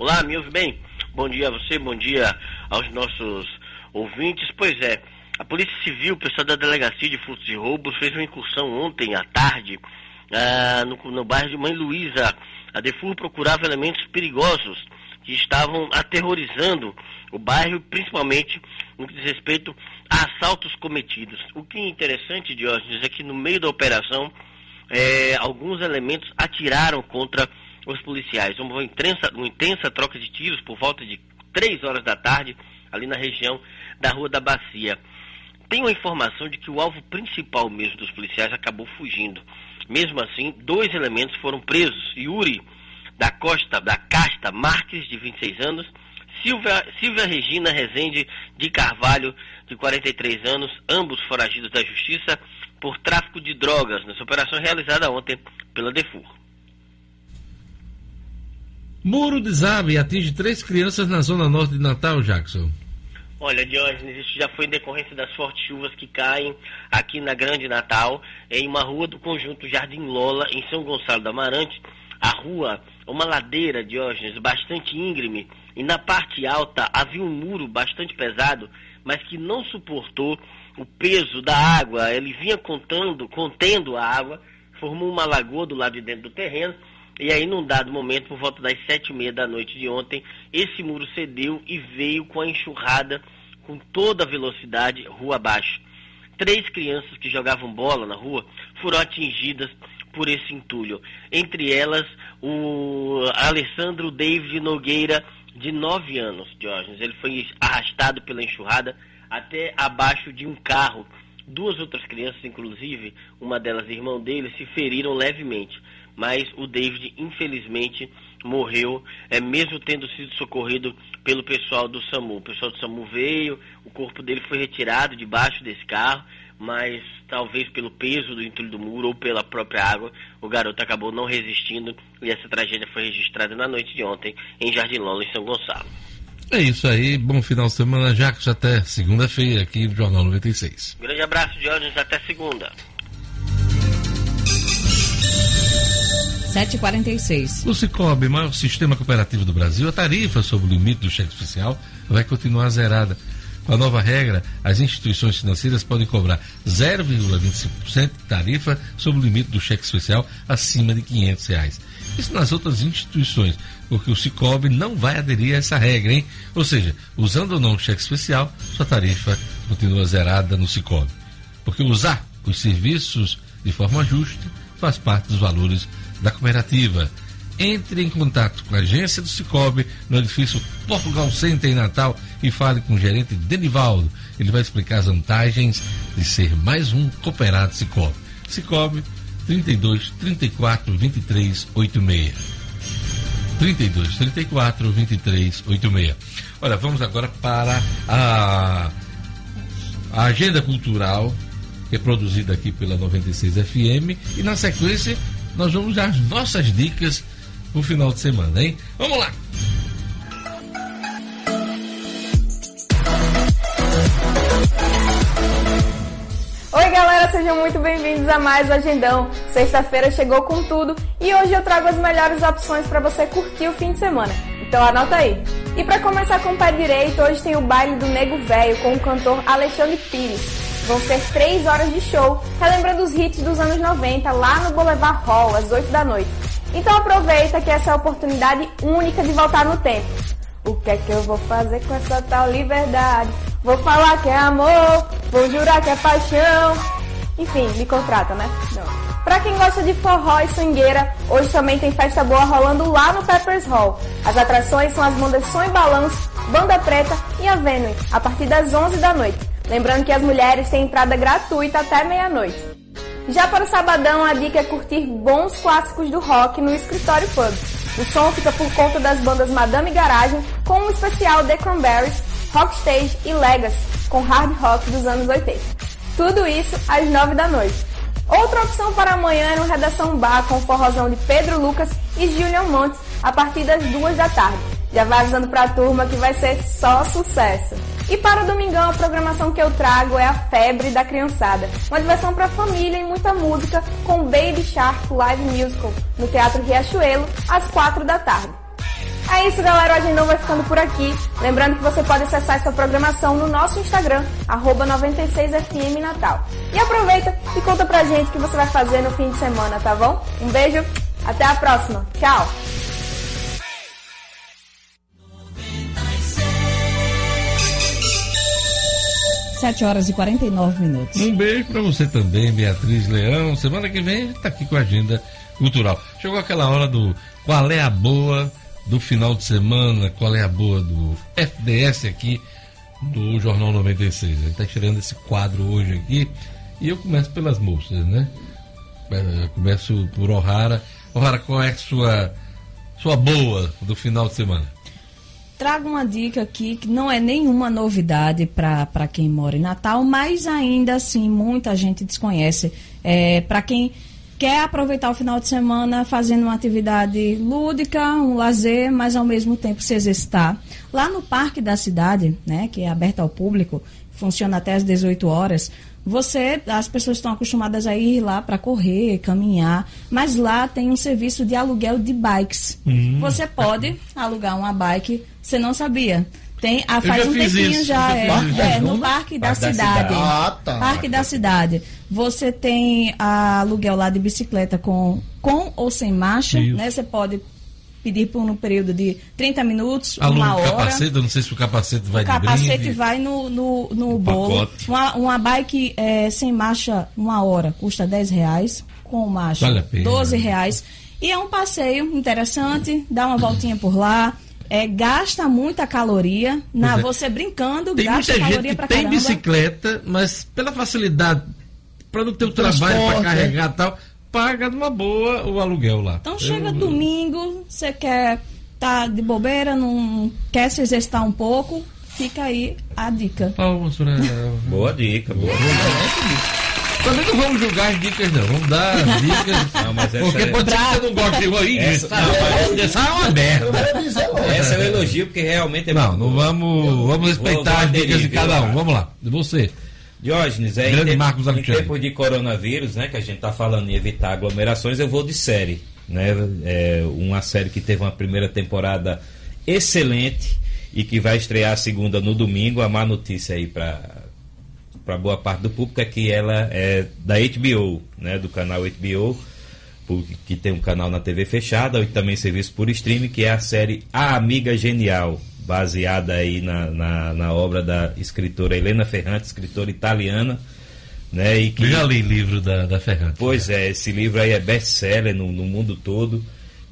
Olá, me ouve bem? Bom dia a você, bom dia aos nossos ouvintes. Pois é, a Polícia Civil, o pessoal da Delegacia de Furtos e Roubos, fez uma incursão ontem à tarde ah, no, no bairro de Mãe Luísa. A Defur procurava elementos perigosos que estavam aterrorizando o bairro, principalmente no que diz respeito a assaltos cometidos. O que é interessante, Diógenes, é que no meio da operação, eh, alguns elementos atiraram contra os policiais. Uma intensa, uma intensa troca de tiros por volta de 3 horas da tarde, ali na região da Rua da Bacia. Tem uma informação de que o alvo principal mesmo dos policiais acabou fugindo. Mesmo assim, dois elementos foram presos. Yuri da Costa, da Casta Marques, de 26 anos, Silvia, Silvia Regina Rezende de Carvalho, de 43 anos, ambos foragidos da Justiça por tráfico de drogas, nessa operação realizada ontem pela Defur. Muro desabe e atinge três crianças na zona norte de Natal, Jackson. Olha, Diógenes, isso já foi em decorrência das fortes chuvas que caem aqui na Grande Natal, em uma rua do conjunto Jardim Lola, em São Gonçalo do Amarante. A rua, uma ladeira, Diógenes, bastante íngreme, e na parte alta havia um muro bastante pesado, mas que não suportou o peso da água. Ele vinha contando, contendo a água, formou uma lagoa do lado de dentro do terreno, e aí, num dado momento, por volta das sete e meia da noite de ontem, esse muro cedeu e veio com a enxurrada com toda a velocidade rua abaixo. Três crianças que jogavam bola na rua foram atingidas por esse entulho. Entre elas, o Alessandro David Nogueira, de nove anos, Diógenes. Ele foi arrastado pela enxurrada até abaixo de um carro. Duas outras crianças, inclusive, uma delas irmão dele, se feriram levemente mas o David, infelizmente, morreu, é, mesmo tendo sido socorrido pelo pessoal do SAMU. O pessoal do SAMU veio, o corpo dele foi retirado debaixo desse carro, mas talvez pelo peso do entulho do muro ou pela própria água, o garoto acabou não resistindo e essa tragédia foi registrada na noite de ontem em Jardim Lola, em São Gonçalo. É isso aí, bom final de semana, Jacques, até segunda-feira aqui no Jornal 96. Grande abraço, Diógenes, até segunda. 7h46. No Cicobi, maior sistema cooperativo do Brasil, a tarifa sobre o limite do cheque especial vai continuar zerada. Com a nova regra, as instituições financeiras podem cobrar 0,25% de tarifa sobre o limite do cheque especial acima de 500 reais. Isso nas outras instituições, porque o Cicobi não vai aderir a essa regra, hein? Ou seja, usando ou não o cheque especial, sua tarifa continua zerada no Cicobi. Porque usar os serviços de forma justa faz parte dos valores da cooperativa. Entre em contato com a agência do Cicobi no edifício Portugal Center em Natal e fale com o gerente Denivaldo. Ele vai explicar as vantagens de ser mais um cooperado Cicobi. Cicobi 32 34 23 86. 32 34 23 86. Olha, vamos agora para a a agenda cultural, que é produzida aqui pela 96 FM, e na sequência nós vamos dar as nossas dicas pro final de semana, hein? Vamos lá! Oi galera, sejam muito bem-vindos a mais o Agendão. Sexta-feira chegou com tudo e hoje eu trago as melhores opções para você curtir o fim de semana. Então anota aí. E para começar com o pé direito, hoje tem o baile do Nego Velho com o cantor Alexandre Pires. Vão ser três horas de show, relembrando os hits dos anos 90 lá no Boulevard Hall, às 8 da noite. Então aproveita que essa é a oportunidade única de voltar no tempo. O que é que eu vou fazer com essa tal liberdade? Vou falar que é amor, vou jurar que é paixão. Enfim, me contrata, né? Não. Pra quem gosta de forró e swingueira, hoje também tem festa boa rolando lá no Peppers Hall. As atrações são as bandas Som e Balanço, Banda Preta e a Venue, a partir das 11 da noite. Lembrando que as mulheres têm entrada gratuita até meia-noite. Já para o sabadão, a dica é curtir bons clássicos do rock no Escritório Pub. O som fica por conta das bandas Madame Garagem, com um especial The Cranberries, Rockstage e Legacy, com hard rock dos anos 80. Tudo isso às 9 da noite. Outra opção para amanhã é no Redação Bar com forrozão de Pedro Lucas e Julian Montes a partir das duas da tarde. Já vai avisando para a turma que vai ser só sucesso. E para o domingão, a programação que eu trago é a Febre da Criançada, uma diversão para a família e muita música com Baby Shark Live Musical no Teatro Riachuelo às quatro da tarde. É isso, galera. O Agendão vai ficando por aqui. Lembrando que você pode acessar essa programação no nosso Instagram, 96FM Natal. E aproveita e conta pra gente o que você vai fazer no fim de semana, tá bom? Um beijo, até a próxima. Tchau! Sete horas e 49 minutos. Um beijo para você também, Beatriz Leão. Semana que vem tá aqui com a agenda cultural. Chegou aquela hora do qual é a boa do final de semana, qual é a boa do FDS aqui do Jornal 96. A gente está tirando esse quadro hoje aqui e eu começo pelas moças, né? Eu começo por O'Hara. O'Hara, qual é a sua, sua boa do final de semana? Trago uma dica aqui que não é nenhuma novidade para quem mora em Natal, mas ainda assim muita gente desconhece. É, para quem quer aproveitar o final de semana fazendo uma atividade lúdica, um lazer, mas ao mesmo tempo se exercitar. Lá no Parque da Cidade, né, que é aberto ao público, funciona até às 18 horas, você, as pessoas estão acostumadas a ir lá para correr, caminhar, mas lá tem um serviço de aluguel de bikes. Hum. Você pode alugar uma bike, você não sabia. Tem, ah, faz um tempinho isso. já, é, é, no Parque da, Parque Cidade. Da cidade. Ah, tá. Parque da Cidade. Você tem a aluguel lá de bicicleta com, com ou sem marcha, isso. né? Você pode pedir por um período de 30 minutos, Aluno uma hora. capacete, eu não sei se o capacete vai o capacete vai no, no, no bolo. Uma, uma bike é, sem marcha, uma hora, custa 10 reais. Com marcha, vale 12 reais. E é um passeio interessante, dá uma voltinha por lá é, gasta muita caloria. Na, é. Você brincando, tem gasta muita caloria gente que tem bicicleta, mas pela facilidade, para não ter o trabalho para carregar e tal, paga numa boa o aluguel lá. Então chega Eu... domingo, você quer tá de bobeira, não quer se exercitar um pouco, fica aí a dica. Palmas pra... [LAUGHS] boa dica, boa dica. Também não vamos julgar as dicas, não. Vamos dar as dicas. [LAUGHS] Não, mas essa porque é... pode ser que você não goste de igual essa, não, mas... essa é uma merda. Essa é o elogio, porque realmente é Não, não vamos, vamos respeitar as dicas de cada um. Vamos lá, de você. Diógenes, é, em, Marcos em tempo de coronavírus, né, que a gente está falando em evitar aglomerações, eu vou de série. Né, é uma série que teve uma primeira temporada excelente e que vai estrear a segunda no domingo. A má notícia aí para para boa parte do público é que ela é da HBO, né, do canal HBO, que tem um canal na TV fechada e também serviço por streaming, que é a série A Amiga Genial, baseada aí na, na, na obra da escritora Helena Ferrante, escritora italiana. Né, e que, Eu já li livro da, da Ferrante. Pois é, esse livro aí é best-seller no, no mundo todo.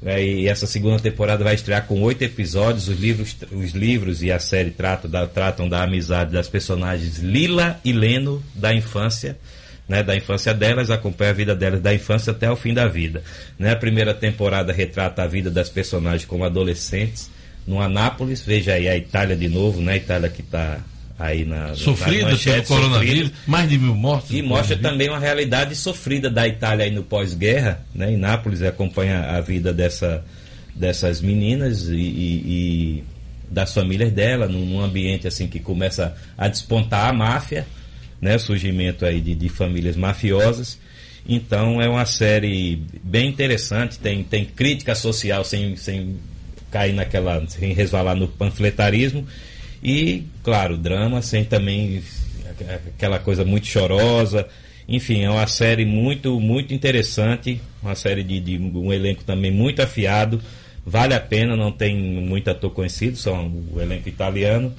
É, e essa segunda temporada vai estrear com oito episódios. Os livros, os livros e a série tratam da, tratam da amizade das personagens Lila e Leno da infância. Né, da infância delas, acompanha a vida delas da infância até o fim da vida. Né, a primeira temporada retrata a vida das personagens como adolescentes no Anápolis, veja aí a Itália de novo, né, a Itália que está aí na sofrida pelo coronavírus, sofrida, mais de mil mortos. E mostra também uma realidade sofrida da Itália aí no pós-guerra, né? Em Nápoles acompanha a vida dessa, dessas meninas e, e, e das famílias dela, num, num, ambiente assim que começa a despontar a máfia, né? Surgimento aí de, de famílias mafiosas. Então é uma série bem interessante, tem, tem crítica social sem, sem cair naquela, sem resvalar no panfletarismo e, claro, drama, sem também aquela coisa muito chorosa. Enfim, é uma série muito, muito interessante, uma série de, de um elenco também muito afiado. Vale a pena, não tem muito ator conhecido, só o elenco italiano.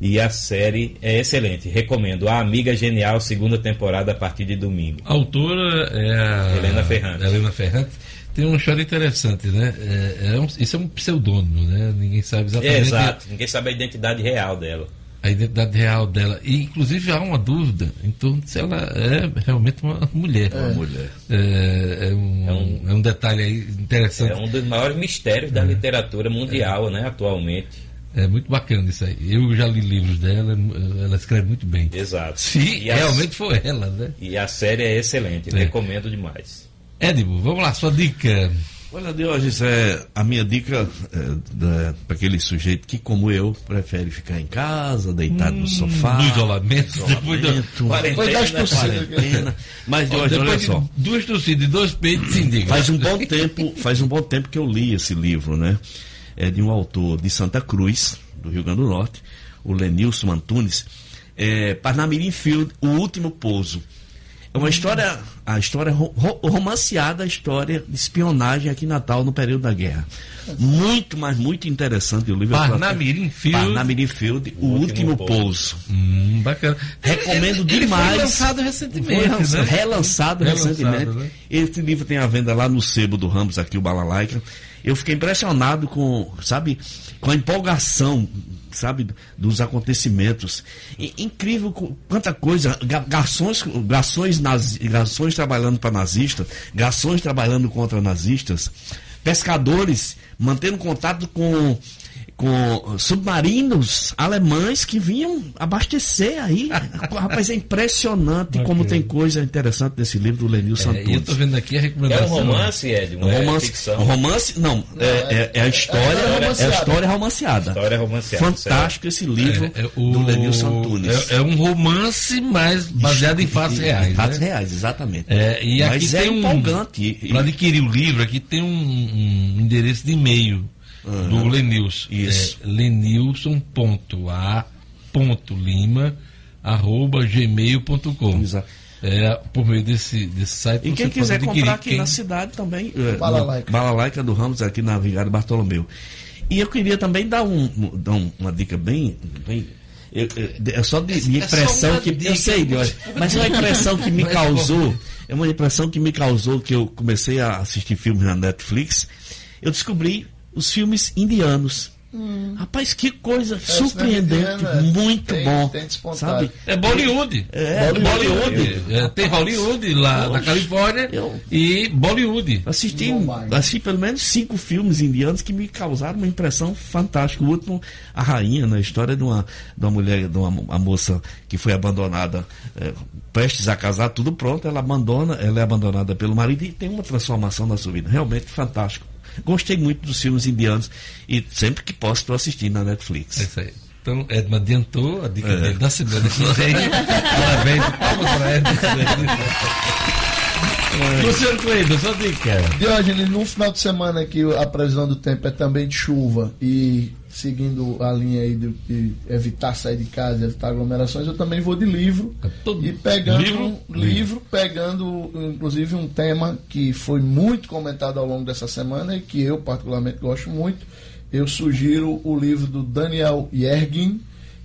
E a série é excelente. Recomendo. A Amiga Genial, segunda temporada a partir de domingo. A autora é a Helena Ferrante. Helena Ferrante. Tem uma história interessante, né? É, é um, isso é um pseudônimo, né? Ninguém sabe exatamente. É, exato, ninguém sabe a identidade real dela. A identidade real dela. E, inclusive, há uma dúvida em torno de se ela é realmente uma mulher. É uma mulher. É, é, um, é, um, é um detalhe aí interessante. É um dos maiores mistérios da é. literatura mundial, né? Atualmente. É muito bacana isso aí. Eu já li livros dela, ela escreve muito bem. Exato. Se realmente foi ela, né? E a série é excelente, é. recomendo demais. Édibo, vamos lá, sua dica. Olha, Diógenes, é, a minha dica é, para aquele sujeito que, como eu, prefere ficar em casa, deitado hum, no sofá. No isolamento, isolamento depois das tossidas. Mas, Diógenes, olha só. Duas tossidas e dois peitos, se indica. Faz um bom tempo, faz um bom tempo que eu li esse livro, né? É de um autor de Santa Cruz, do Rio Grande do Norte, o Lenilson Antunes. É, Parnamirim Field, O Último Pouso. É uma história, a história romanceada, a história de espionagem aqui em Natal no período da guerra. Muito, mas muito interessante o livro. Parnamirim Field. Parnamirim Field, O, o Último, último Pouso. Hum, bacana. Recomendo ele, demais. Ele foi lançado recentemente. Foi né? relançado, recentemente. Né? Esse livro tem a venda lá no sebo do Ramos, aqui o Balalaica. Eu fiquei impressionado com, sabe, com a empolgação sabe, dos acontecimentos. E, incrível quanta coisa, garçons, garçons, nazi, garçons trabalhando para nazistas, garçons trabalhando contra nazistas, pescadores mantendo contato com com submarinos alemães que vinham abastecer aí. Rapaz, é impressionante okay. como tem coisa interessante nesse livro do Lenil Santos. É, eu estou vendo aqui a recomendação. É um romance, Ed? Um é romance, ficção? Um romance, não, não é, é, é, a história, é, a história romanceada. História romanceada. Fantástico esse livro é, é o, do Lenil Santunes. É, um romance, mas baseado em fatos reais. Em fatos né? reais, exatamente. e aqui mas tem um, empolgante. Para adquirir o livro, aqui tem um, um endereço de e-mail uhum. do Lenilson. Isso. É, lenilson.a.lima arroba gmail.com. É, por meio desse, desse site. E quem quiser comprar aqui quem... na cidade também, é, Balalaica. Balalaica do Ramos, aqui na Vigário Bartolomeu. E eu queria também dar, um, dar um, uma dica bem. bem eu, eu, é só de, de é impressão é que. Dica. Eu sei, mas é uma impressão que me causou. É uma impressão que me causou que eu comecei a assistir filmes na Netflix. Eu descobri os filmes indianos. Hum. Rapaz, que coisa é, surpreendente, é, muito tem, bom. Tem sabe? É Bollywood. É, Bollywood. Bollywood. É, tem Hollywood lá na Califórnia eu, e Bollywood. Assisti, assisti pelo menos cinco filmes indianos que me causaram uma impressão fantástica. O último, A Rainha, na né? história de uma, de uma mulher, de uma, uma moça que foi abandonada, é, prestes a casar, tudo pronto, ela abandona, ela é abandonada pelo marido e tem uma transformação na sua vida. Realmente fantástico. Gostei muito dos filmes indianos e sempre que posso estou assistindo na Netflix. É isso aí. Então, Edma adiantou a dica é. dele da semana que vem. Parabéns, palmas para Edma. Luciano Cleiton, sua dica. Diógenes, no final de semana que a previsão do tempo é também de chuva e seguindo a linha aí de, de evitar sair de casa, evitar aglomerações, eu também vou de livro é e pegando livro? Um livro, pegando inclusive um tema que foi muito comentado ao longo dessa semana e que eu particularmente gosto muito. Eu sugiro o livro do Daniel Yergin,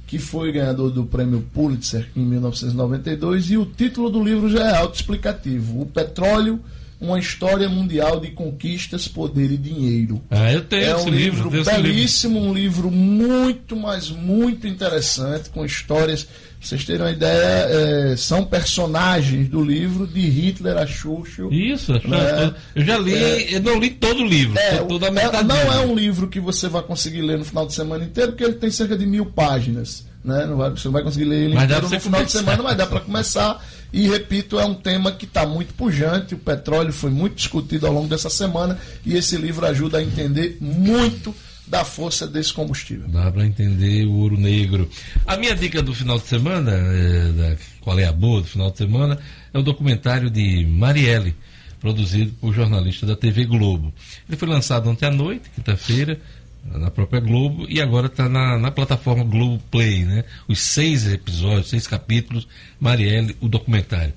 que foi ganhador do prêmio Pulitzer em 1992 e o título do livro já é autoexplicativo: O petróleo uma história mundial de conquistas, poder e dinheiro. Ah, eu tenho é um livro, livro belíssimo, livro. um livro muito, mas muito interessante, com histórias. Pra vocês terem uma ideia, é, são personagens do livro de Hitler a Xuxa. Isso, né? eu já li, é, eu não li todo o livro. É, toda a é, não é um livro que você vai conseguir ler no final de semana inteiro, porque ele tem cerca de mil páginas né? Não vai, você não vai conseguir ler ele mas no final de semana, mas dá para começar. E repito, é um tema que está muito pujante. O petróleo foi muito discutido ao longo dessa semana e esse livro ajuda a entender muito da força desse combustível. Dá para entender o ouro negro. A minha dica do final de semana, é, da, qual é a boa do final de semana, é o documentário de Marielle, produzido por jornalista da TV Globo. Ele foi lançado ontem à noite, quinta-feira, na própria Globo, e agora está na, na, plataforma Globo Play, né? Os seis episódios, seis capítulos, Marielle, o documentário.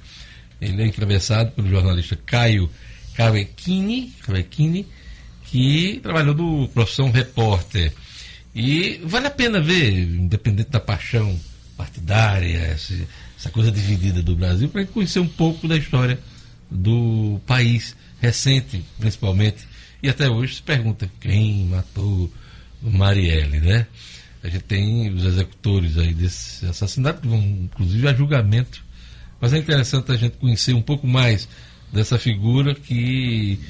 Ele é atravessado pelo jornalista Caio Cavecchini que trabalhou do profissão repórter. E vale a pena ver, independente da paixão partidária, essa, essa coisa dividida do Brasil, para conhecer um pouco da história do país recente, principalmente. E até hoje se pergunta quem matou Marielle, né? A gente tem os executores aí desse assassinato que vão, inclusive, a julgamento. Mas é interessante a gente conhecer um pouco mais dessa figura que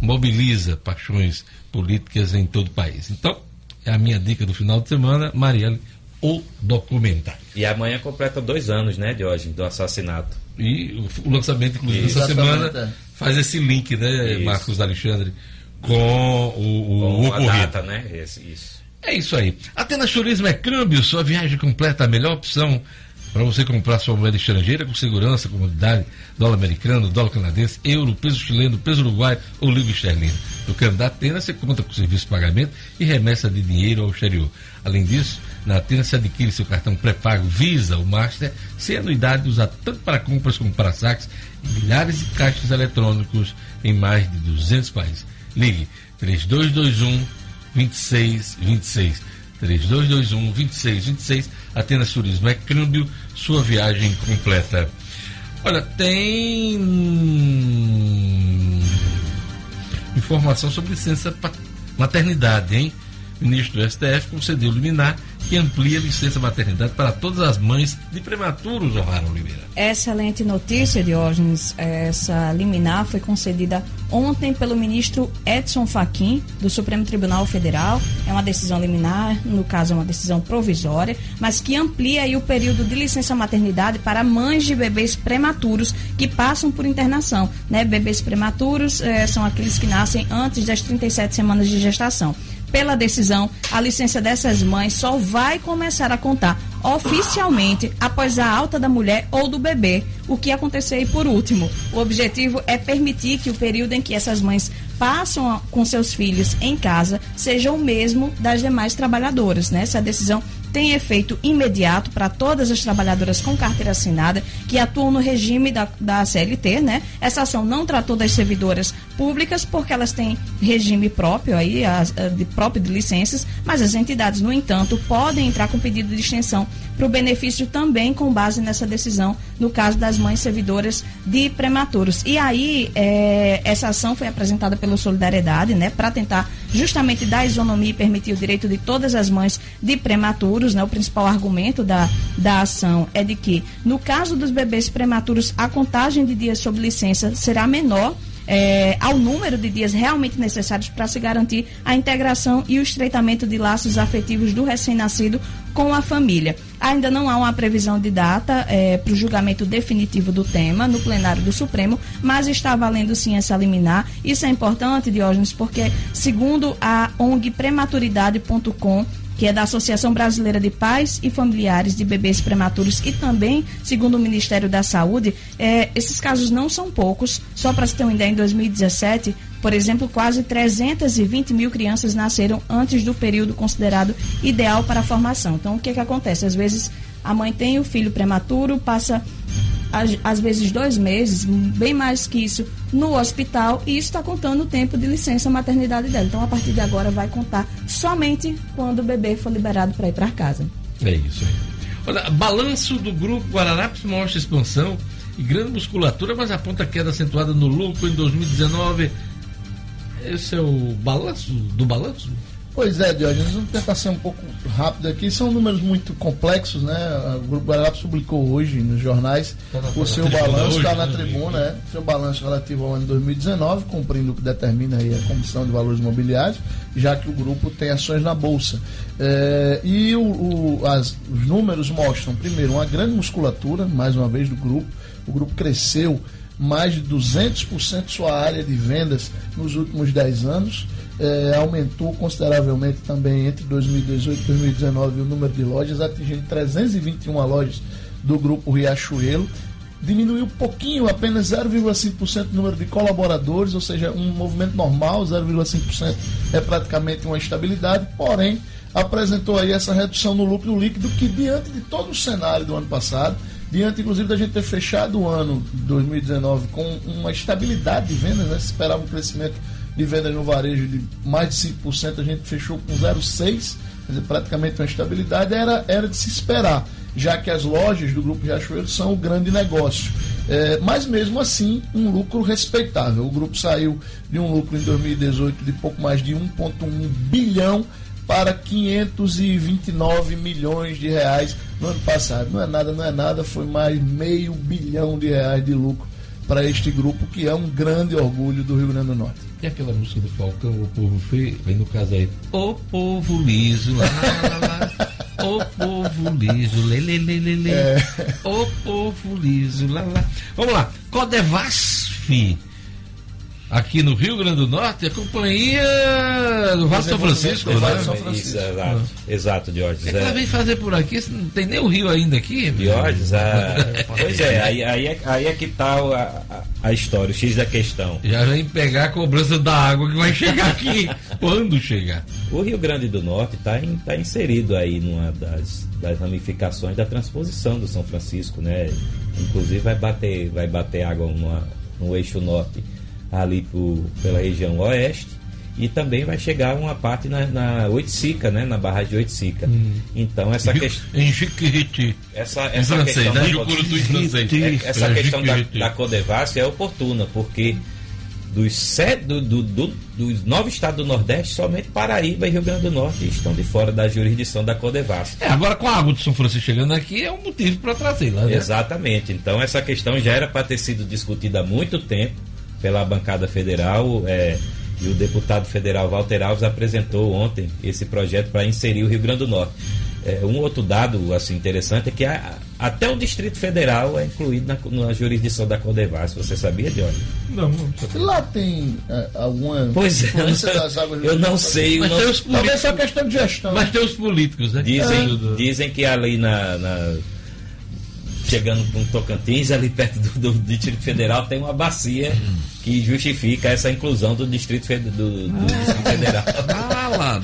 mobiliza paixões políticas em todo o país. Então, é a minha dica do final de semana, Marielle, o documentário. E amanhã completa dois anos, né, de hoje, do assassinato. E o, lançamento, inclusive, essa semana faz esse link, né, isso. Marcos Alexandre, com o, o com ocorrido. Data, né? Esse, isso. É isso aí. Atenas Turismo é câmbio, sua viagem completa, a melhor opção para você comprar sua moeda estrangeira com segurança, comodidade, dólar americano, dólar canadense, euro, peso chileno, peso uruguaio ou livro esterlino. No Canadá Atena você conta com serviço de pagamento e remessa de dinheiro ao exterior. Além disso, na Atena você adquire seu cartão pré-pago Visa ou Master sem anuidade usado tanto para compras como para saques milhares de caixas eletrônicos em mais de 200 países. Ligue 3221 2626 3221 2626 Atenas Turismo é câmbio, sua viagem completa. Olha, tem informação sobre licença maternidade, hein? O ministro do STF concedeu liminar que amplia a licença maternidade para todas as mães de prematuros, O'Hara Oliveira. Excelente notícia, Diógenes. Essa liminar foi concedida ontem pelo ministro Edson Fachin, do Supremo Tribunal Federal. É uma decisão liminar, no caso é uma decisão provisória, mas que amplia o período de licença maternidade para mães de bebês prematuros que passam por internação. Né? Bebês prematuros eh, são aqueles que nascem antes das 37 semanas de gestação pela decisão, a licença dessas mães só vai começar a contar oficialmente após a alta da mulher ou do bebê, o que acontecer aí por último. O objetivo é permitir que o período em que essas mães passam com seus filhos em casa seja o mesmo das demais trabalhadoras, né? Essa decisão tem efeito imediato para todas as trabalhadoras com carteira assinada que atuam no regime da, da CLT, né? Essa ação não tratou das servidoras públicas porque elas têm regime próprio aí, a, a, de próprio de licenças, mas as entidades, no entanto, podem entrar com pedido de extensão para o benefício também com base nessa decisão, no caso das mães servidoras de prematuros. E aí, é, essa ação foi apresentada pelo Solidariedade, né, para tentar justamente dar isonomia e permitir o direito de todas as mães de prematuros, né? O principal argumento da, da ação é de que, no caso dos bebês prematuros, a contagem de dias sob licença será menor é, ao número de dias realmente necessários para se garantir a integração e o estreitamento de laços afetivos do recém-nascido com a família. Ainda não há uma previsão de data é, para o julgamento definitivo do tema no plenário do Supremo, mas está valendo sim essa liminar. Isso é importante, Diógenes, porque, segundo a ONG prematuridade.com, que é da Associação Brasileira de Pais e Familiares de Bebês Prematuros e também, segundo o Ministério da Saúde, é, esses casos não são poucos. Só para se ter uma ideia, em 2017, por exemplo, quase 320 mil crianças nasceram antes do período considerado ideal para a formação. Então, o que, que acontece? Às vezes, a mãe tem o filho prematuro, passa às vezes dois meses, bem mais que isso, no hospital e isso está contando o tempo de licença maternidade dela. Então, a partir de agora, vai contar somente quando o bebê for liberado para ir para casa. É isso aí. Olha, balanço do grupo Guararapes mostra expansão e grande musculatura, mas aponta queda acentuada no lucro em 2019. Esse é o balanço do balanço? Pois é, Diógenes, vamos tentar ser um pouco rápido aqui. São números muito complexos, né? O Grupo Guararapes publicou hoje nos jornais tá o seu balanço, está na né? tribuna, né? O seu balanço relativo ao ano 2019, cumprindo o que determina aí a Comissão de Valores Imobiliários, já que o grupo tem ações na Bolsa. É, e o, o, as, os números mostram, primeiro, uma grande musculatura, mais uma vez, do grupo. O grupo cresceu mais de 200% sua área de vendas nos últimos 10 anos é, aumentou consideravelmente também entre 2018 e 2019 o número de lojas, atingindo 321 lojas do grupo Riachuelo. Diminuiu um pouquinho, apenas 0,5% o número de colaboradores, ou seja, um movimento normal, 0,5% é praticamente uma estabilidade, porém apresentou aí essa redução no lucro líquido que diante de todo o cenário do ano passado, diante inclusive da gente ter fechado o ano 2019 com uma estabilidade de vendas, né? se esperava um crescimento de vendas no varejo de mais de 5%, a gente fechou com 0,6%, quer dizer, praticamente uma estabilidade, era, era de se esperar, já que as lojas do Grupo Riachuelo são o grande negócio. É, mas mesmo assim, um lucro respeitável. O grupo saiu de um lucro em 2018 de pouco mais de 1,1 bilhão para 529 milhões de reais no ano passado. Não é nada, não é nada, foi mais meio bilhão de reais de lucro para este grupo, que é um grande orgulho do Rio Grande do Norte. E aquela música do Falcão, o povo feio, vem no caso aí, o povo liso, lá, lá, lá, o povo liso, lê, lê, lê, lê, lê. É. o povo liso, lá, lá. Vamos lá, Codevasf aqui no Rio Grande do Norte, a companhia do Vale São Francisco, né? São Francisco. Isso, exato, ah. exato Diógenes. É. Ela vem fazer por aqui, não tem nem o rio ainda aqui. Diógenes, a... [LAUGHS] pois é, aí, aí, é, aí é que tá a, a, história, o X da questão. Já vem pegar a cobrança da água que vai chegar aqui, [LAUGHS] quando chegar. O Rio Grande do Norte está tá inserido aí numa das, das ramificações da transposição do São Francisco, né? Inclusive vai bater, vai bater água numa, no eixo norte ali pro, pela região oeste e também vai chegar uma parte na, na Oiticica, né, na barragem de Oiticica. Hum. Então essa questão em Chiquiriti. Essa essa francês, questão né? da, essa questão da, da Codevasf é oportuna porque dos, sete, do, do, do, dos nove estados do Nordeste, somente Paraíba e Rio Grande do Norte estão de fora da jurisdição da Codevasf. É, agora com a água de São Francisco chegando aqui é um motivo para trazer lá, né? Exatamente. Então essa questão já era para ter sido discutida há muito tempo pela bancada federal. É, e o deputado federal Walter Alves apresentou ontem esse projeto para inserir o Rio Grande do Norte. É, um outro dado assim interessante é que a, até o Distrito Federal é incluído na, na jurisdição da Codevas. Você sabia, Johnny? Não, não sabia. Lá tem é, alguma. Pois é, eu, eu não sei. Mas não, tem os políticos, talvez só questão de gestão. Mas tem os políticos, né? Dizem, dizem que ali na, na chegando com Tocantins, ali perto do, do, Distrito Federal, tem uma bacia que justifica essa inclusão do Distrito, do, do Distrito Federal. Ah,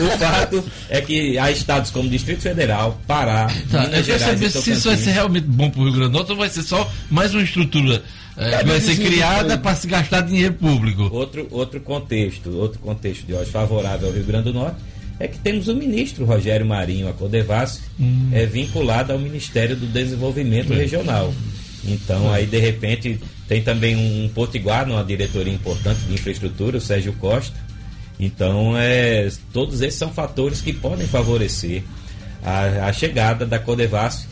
o fato é que há estados como Distrito Federal, Pará, tá, Minas Gerais saber e Tocantins. Se isso vai ser realmente bom para o Rio Grande do Norte ou vai ser só mais uma estrutura é, que vai ser criada para se gastar dinheiro público. Outro, outro contexto, outro contexto de hoje favorável ao Rio Grande do Norte é que temos o ministro Rogério Marinho, a hum. é vinculado ao Ministério do Desenvolvimento é. Regional. Então, aí, de repente, tem também um potiguar numa diretoria importante de infraestrutura, o Sérgio Costa. Então, é, todos esses são fatores que podem favorecer a, a chegada da Codevasf,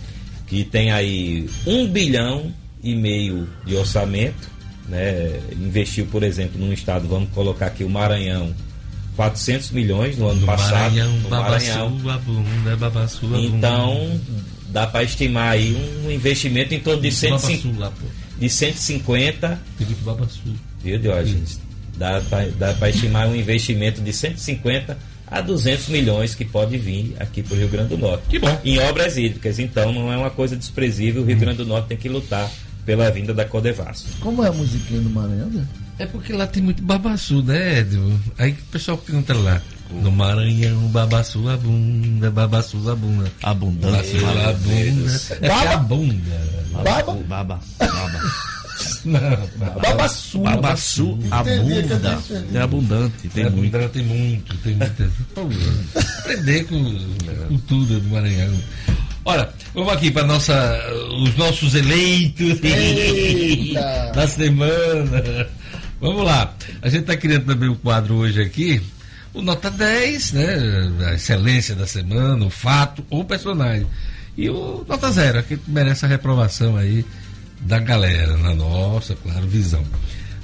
que tem aí um bilhão e meio de orçamento, né? investiu, por exemplo, num estado, vamos colocar aqui o Maranhão, 400 milhões no ano do passado. Maranhão, no Maranhão. Bunda, babassu, então, dá para estimar aí um investimento em torno de, 150, lá, de 150. Viu, Diógenes? Dá para estimar um investimento de 150 a 200 milhões que pode vir aqui para o Rio Grande do Norte. Que bom. Em obras hídricas. Então, não é uma coisa desprezível. O Rio hum. Grande do Norte tem que lutar pela vinda da Codevasf. Como é a musiquinha do Maranhão, né? É porque lá tem muito babaçu, né, Edio? Aí o pessoal pergunta lá. No Maranhão, babaçu a bunda, babaçu a bunda. Abundância. a bunda. É a bunda. Baba? Baba. Baba. [LAUGHS] Não, babaçu. Babaçu, a bunda. É abundante, tem é muito. Abundante, tem muito, tem muito. Aprender com cultura do Maranhão. Olha, vamos aqui para nossa, os nossos eleitos Eita. [LAUGHS] da semana. Vamos lá. A gente está criando também um quadro hoje aqui o nota 10, né? A excelência da semana, o fato ou o personagem. E o nota 0, que merece a reprovação aí da galera, na nossa, claro, visão.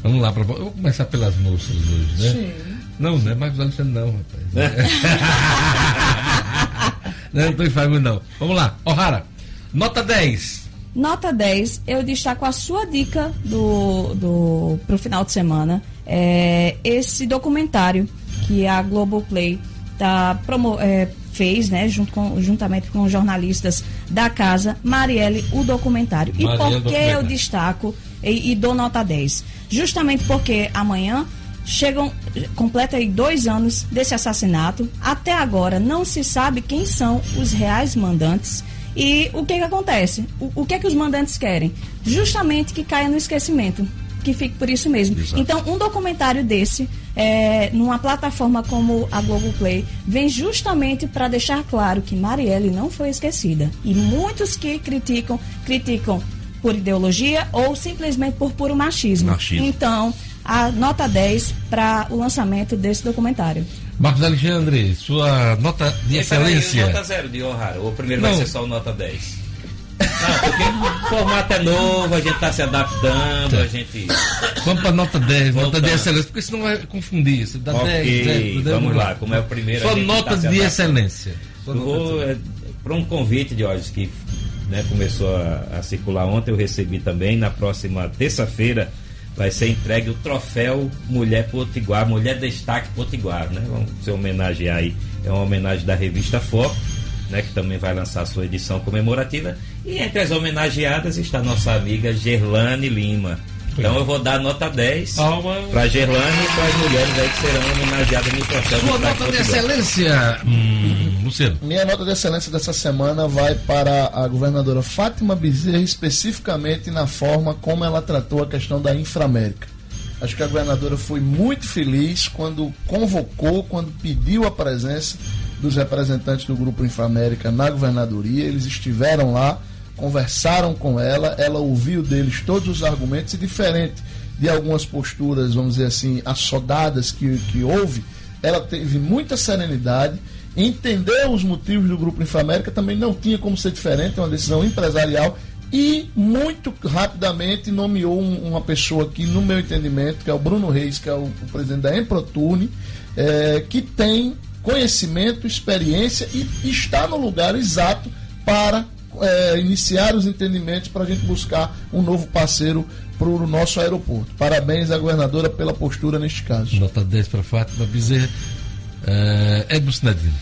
Vamos lá, pra, eu vou começar pelas moças hoje, né? Sim. Não, não é Marcos Alexandre, não, rapaz. [LAUGHS] não é Antônio Fagundes, não. Vamos lá, O'Hara, nota 10. Nota 10, eu destaco a sua dica do, do, pro final de semana. É, esse documentário que a Globoplay tá promo, é, fez, né, junto com, juntamente com jornalistas da casa, Marielle, o documentário. E por que eu destaco e, e dou nota 10? Justamente porque amanhã chegam, completa aí dois anos desse assassinato. Até agora não se sabe quem são os reais mandantes. E o que, que acontece? O, o que é que os mandantes querem? Justamente que caia no esquecimento. Que fique por isso mesmo. Exato. Então, um documentário desse, é, numa plataforma como a Globoplay, vem justamente para deixar claro que Marielle não foi esquecida. E muitos que criticam, criticam por ideologia ou simplesmente por puro machismo. machismo. Então, a nota 10 para o lançamento desse documentário. Marcos Alexandre, sua nota de excelência. Aí, nota zero de O'Hara. O primeiro Não. vai ser só o nota 10. Não, porque o formato é novo, a gente está se adaptando, a gente. Vamos para nota 10, Voltando. nota de excelência, porque senão vai confundir. Você dá okay, 10, 10, vamos lá, como é o primeiro. Só nota tá de excelência. Só eu vou é, para um convite de hoje que né, começou a, a circular ontem, eu recebi também. Na próxima terça-feira vai ser entregue o troféu Mulher Potiguar, Mulher Destaque Potiguar, né? Vamos se homenagear aí. É uma homenagem da revista Foco, né? Que também vai lançar sua edição comemorativa. E entre as homenageadas está nossa amiga Gerlane Lima. Então eu vou dar nota 10 para Gerlane e para as mulheres aí que serão homenageadas no troféu. Sua nota de excelência, hum, Luciano. Minha nota de excelência dessa semana vai para a governadora Fátima Bezerra, especificamente na forma como ela tratou a questão da Inframérica. Acho que a governadora foi muito feliz quando convocou, quando pediu a presença dos representantes do Grupo Inframérica na governadoria. Eles estiveram lá conversaram com ela, ela ouviu deles todos os argumentos e diferente de algumas posturas, vamos dizer assim, assodadas que, que houve, ela teve muita serenidade, entendeu os motivos do Grupo Inframérica, também não tinha como ser diferente, é uma decisão empresarial e muito rapidamente nomeou um, uma pessoa que, no meu entendimento, que é o Bruno Reis, que é o, o presidente da Emprotune, é, que tem conhecimento, experiência e está no lugar exato para é, iniciar os entendimentos para a gente buscar um novo parceiro para o nosso aeroporto. Parabéns à governadora pela postura neste caso. Nota 10 para Fátima Bezerra. É, Edmo Sinedino.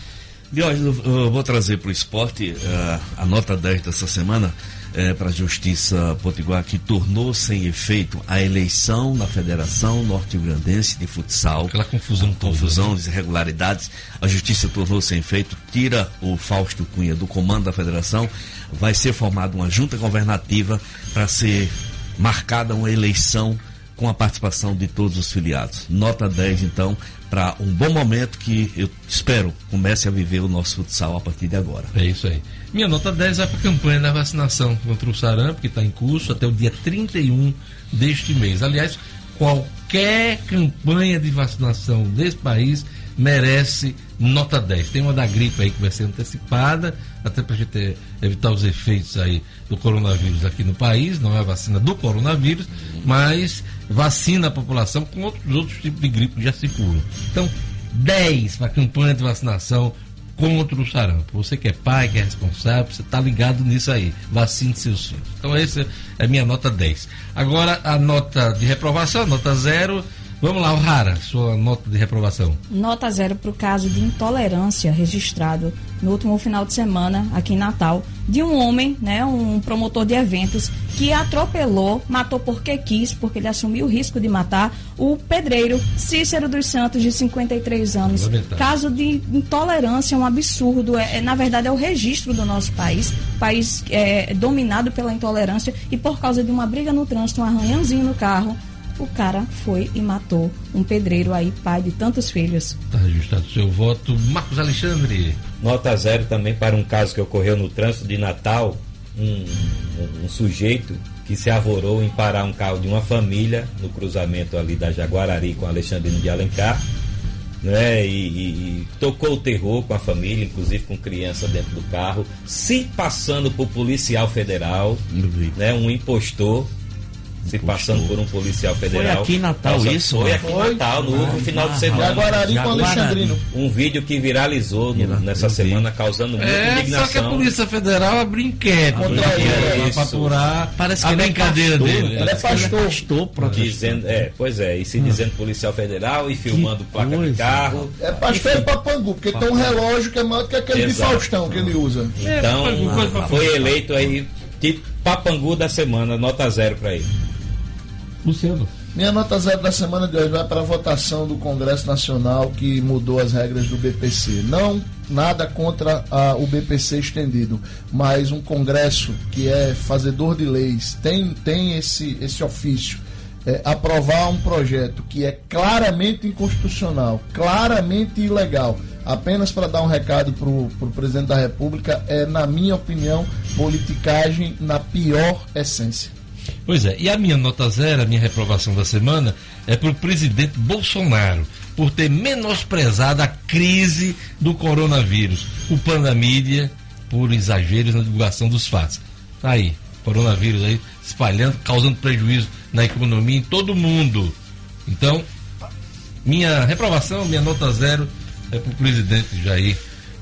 eu vou trazer para o esporte uh, a nota 10 dessa semana é, para a Justiça Potiguar, que tornou sem efeito a eleição na Federação Norte-Grandense de Futsal. Aquela confusão toda. Confusão, né? irregularidades. A Justiça tornou sem efeito, tira o Fausto Cunha do comando da Federação. Vai ser formada uma junta governativa para ser marcada uma eleição com a participação de todos os filiados. Nota 10, então, para um bom momento que eu espero comece a viver o nosso futsal a partir de agora. É isso aí. Minha nota 10 vai para a campanha da vacinação contra o sarampo, que está em curso até o dia 31 deste mês. Aliás, qualquer campanha de vacinação desse país merece nota 10. Tem uma da gripe aí que vai ser antecipada, até para a gente evitar os efeitos aí do coronavírus aqui no país. Não é vacina do coronavírus, mas vacina a população com outros, outros tipos de gripe que já circulam. Então, 10 para a campanha de vacinação contra o sarampo. Você que é pai, que é responsável, você está ligado nisso aí. Vacine seus filhos. Então, essa é a minha nota 10. Agora, a nota de reprovação, nota zero Vamos lá, Rara, sua nota de reprovação. Nota zero para o caso de intolerância registrado no último final de semana aqui em Natal de um homem, né, um promotor de eventos que atropelou, matou porque quis, porque ele assumiu o risco de matar o pedreiro Cícero dos Santos de 53 anos. Lamentável. Caso de intolerância, um absurdo. É, é, na verdade é o registro do nosso país, país é, dominado pela intolerância e por causa de uma briga no trânsito, um arranhãozinho no carro o cara foi e matou um pedreiro aí, pai de tantos filhos. Está registrado o seu voto. Marcos Alexandre. Nota zero também para um caso que ocorreu no trânsito de Natal. Um, um, um sujeito que se avorou em parar um carro de uma família no cruzamento ali da Jaguarari com Alexandrino de Alencar. né? E, e, e, tocou o terror com a família, inclusive com criança dentro do carro, se passando por policial federal, né? Um impostor se passando por um policial federal. Foi aqui em Natal Nossa, isso? Foi aqui em Natal, no último final de semana. Jaguarari com Alexandrino. Um vídeo que viralizou no, nessa semana, causando muita é, indignação. Só que a Polícia Federal abriu inquérito contra ele. Para apurar Parece que a é brincadeira pastor, dele. Ele é pastor. pastor dizendo, é, pois é, e se dizendo policial federal e filmando que placa coisa. de carro. É pastor e Papangu, porque tem um relógio que é maior que aquele Exato. de Faustão que ele usa. Então, é, foi eleito aí tipo Papangu da semana, nota zero para ele. Luciano. Minha nota zero da semana de hoje vai para a votação do Congresso Nacional que mudou as regras do BPC. Não nada contra a, o BPC estendido, mas um Congresso que é fazedor de leis, tem, tem esse, esse ofício. É, aprovar um projeto que é claramente inconstitucional, claramente ilegal, apenas para dar um recado para o presidente da República, é, na minha opinião, politicagem na pior essência. Pois é, e a minha nota zero, a minha reprovação da semana, é para o presidente Bolsonaro, por ter menosprezado a crise do coronavírus, culpando a mídia por exageros na divulgação dos fatos. Tá aí, coronavírus aí espalhando, causando prejuízo na economia em todo mundo. Então, minha reprovação, minha nota zero é para o presidente Jair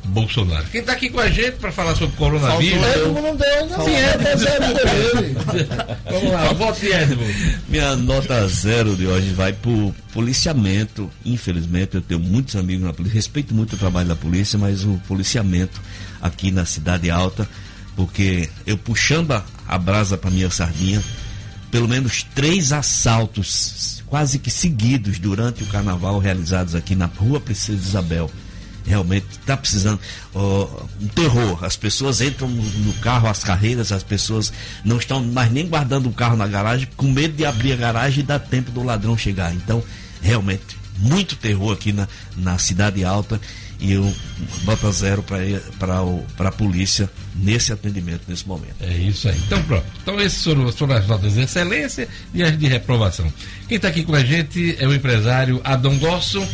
Bolsonaro. Quem está aqui com a gente para falar sobre coronavírus? Edmo não deu ainda. Sim, é [LAUGHS] Vamos lá, vote Edmo. Minha nota zero de hoje vai para o policiamento. Infelizmente, eu tenho muitos amigos na polícia, respeito muito o trabalho da polícia, mas o policiamento aqui na Cidade Alta, porque eu puxando a, a brasa para minha sardinha, pelo menos três assaltos quase que seguidos durante o carnaval realizados aqui na Rua Princesa Isabel realmente está precisando um terror. As pessoas entram no, carro, as carreiras, as pessoas não estão mais nem guardando o carro na garagem, com medo de abrir a garagem e dar tempo do ladrão chegar. Então, realmente, muito terror aqui na, na Cidade Alta e eu nota zero para a polícia nesse atendimento, nesse momento. É isso aí. Então, pronto. Então, essas foram, foram as notas de excelência e as de reprovação. Quem está aqui com a gente é o empresário Adão Gosson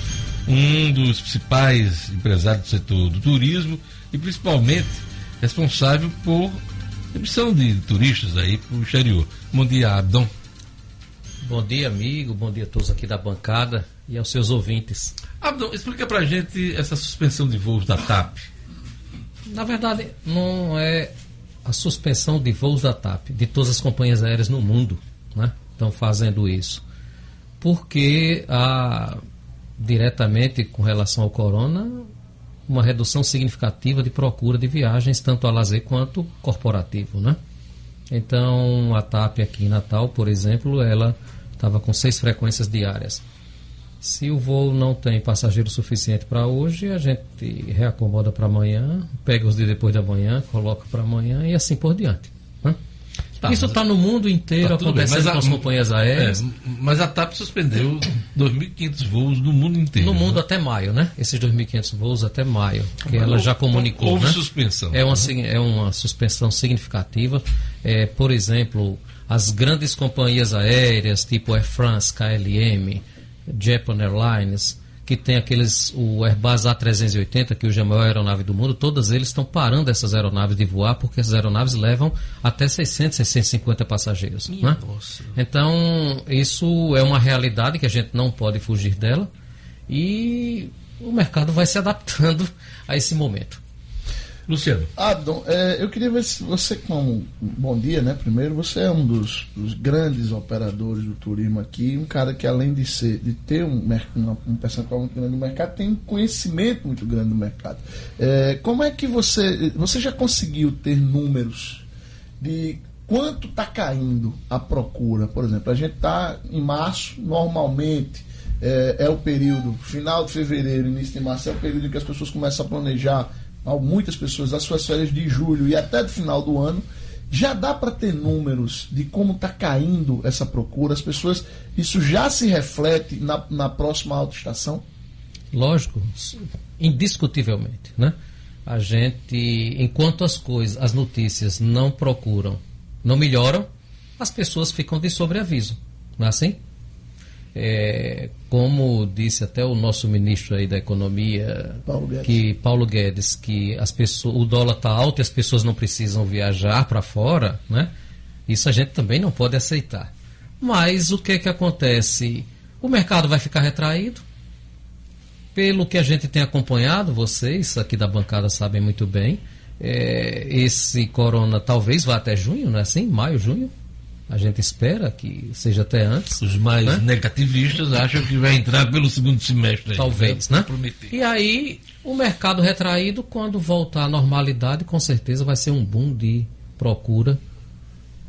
um dos principais empresários do setor do turismo e principalmente responsável por emissão de turistas aí para o exterior. Bom dia, Abdon. Bom dia, amigo. Bom dia a todos aqui da bancada e aos seus ouvintes. Abdon, explica para a gente essa suspensão de voos da TAP. Na verdade, não é a suspensão de voos da TAP, de todas as companhias aéreas no mundo, né? Estão fazendo isso. Porque a diretamente com relação ao corona, uma redução significativa de procura de viagens, tanto a lazer quanto corporativo, né? Então, a TAP aqui em Natal, por exemplo, ela estava com seis frequências diárias. Se o voo não tem passageiro suficiente para hoje, a gente reacomoda para amanhã, pega os de depois da manhã, coloca para amanhã e assim por diante. Tá, Isso está no mundo inteiro tá acontecendo com as companhias aéreas. É, mas a TAP suspendeu 2.500 voos no mundo inteiro. No mundo né? até maio, né? Esses 2.500 voos até maio, que mas ela já comunicou. Houve né? suspensão. É uma, é uma suspensão significativa. É, por exemplo, as grandes companhias aéreas, tipo Air France, KLM, Japan Airlines, que tem aqueles, o Airbus A380, que hoje é a maior aeronave do mundo, todas eles estão parando essas aeronaves de voar, porque essas aeronaves levam até 600, 650 passageiros. Né? Então, isso é uma realidade que a gente não pode fugir dela e o mercado vai se adaptando a esse momento. Luciano. Adon, é, eu queria ver se você. Bom dia, né? Primeiro, você é um dos, dos, grandes operadores do turismo aqui, um cara que, além de ser, de ter um, um, percentual muito grande do mercado, tem um conhecimento muito grande do mercado. É, como é que você. Você já conseguiu ter números de quanto está caindo a procura? Por exemplo, a gente está em março, normalmente. É, é o período, final de fevereiro, início de março, é o período em que as pessoas começam a planejar muitas pessoas, as suas férias de julho e até do final do ano, já dá para ter números de como está caindo essa procura? As pessoas, isso já se reflete na, na próxima autoestação? Lógico, indiscutivelmente, né? A gente, enquanto as coisas, as notícias não procuram, não melhoram, as pessoas ficam de sobreaviso, não é assim? É, como disse até o nosso ministro aí da economia, Paulo que Paulo Guedes, que as pessoas, o dólar está alto e as pessoas não precisam viajar para fora, né? Isso a gente também não pode aceitar. Mas o que que acontece? O mercado vai ficar retraído. Pelo que a gente tem acompanhado, vocês aqui da bancada sabem muito bem, é, esse corona talvez vá até junho, não é assim? Maio, junho? A gente espera que seja até antes. Os mais né? negativistas acham que vai entrar pelo segundo semestre. Talvez, né? E aí, o mercado retraído, quando voltar à normalidade, com certeza vai ser um boom de procura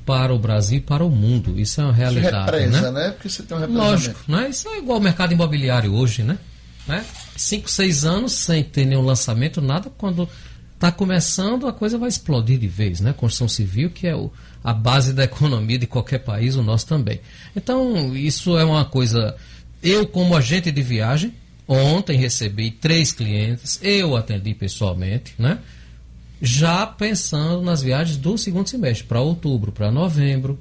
para o Brasil e para o mundo. Isso é uma realidade. Represa, né? né? Porque você tem um Lógico, né? Isso é igual ao mercado imobiliário hoje, né? né? Cinco, seis anos sem ter nenhum lançamento, nada. Quando está começando, a coisa vai explodir de vez, né? Construção civil, que é o, a base da [LAUGHS] economia de qualquer país, o nosso também. Então, isso é uma coisa. Eu, como agente de viagem, ontem recebi três clientes, eu atendi pessoalmente, né? Já pensando nas viagens do segundo semestre, para outubro, para novembro,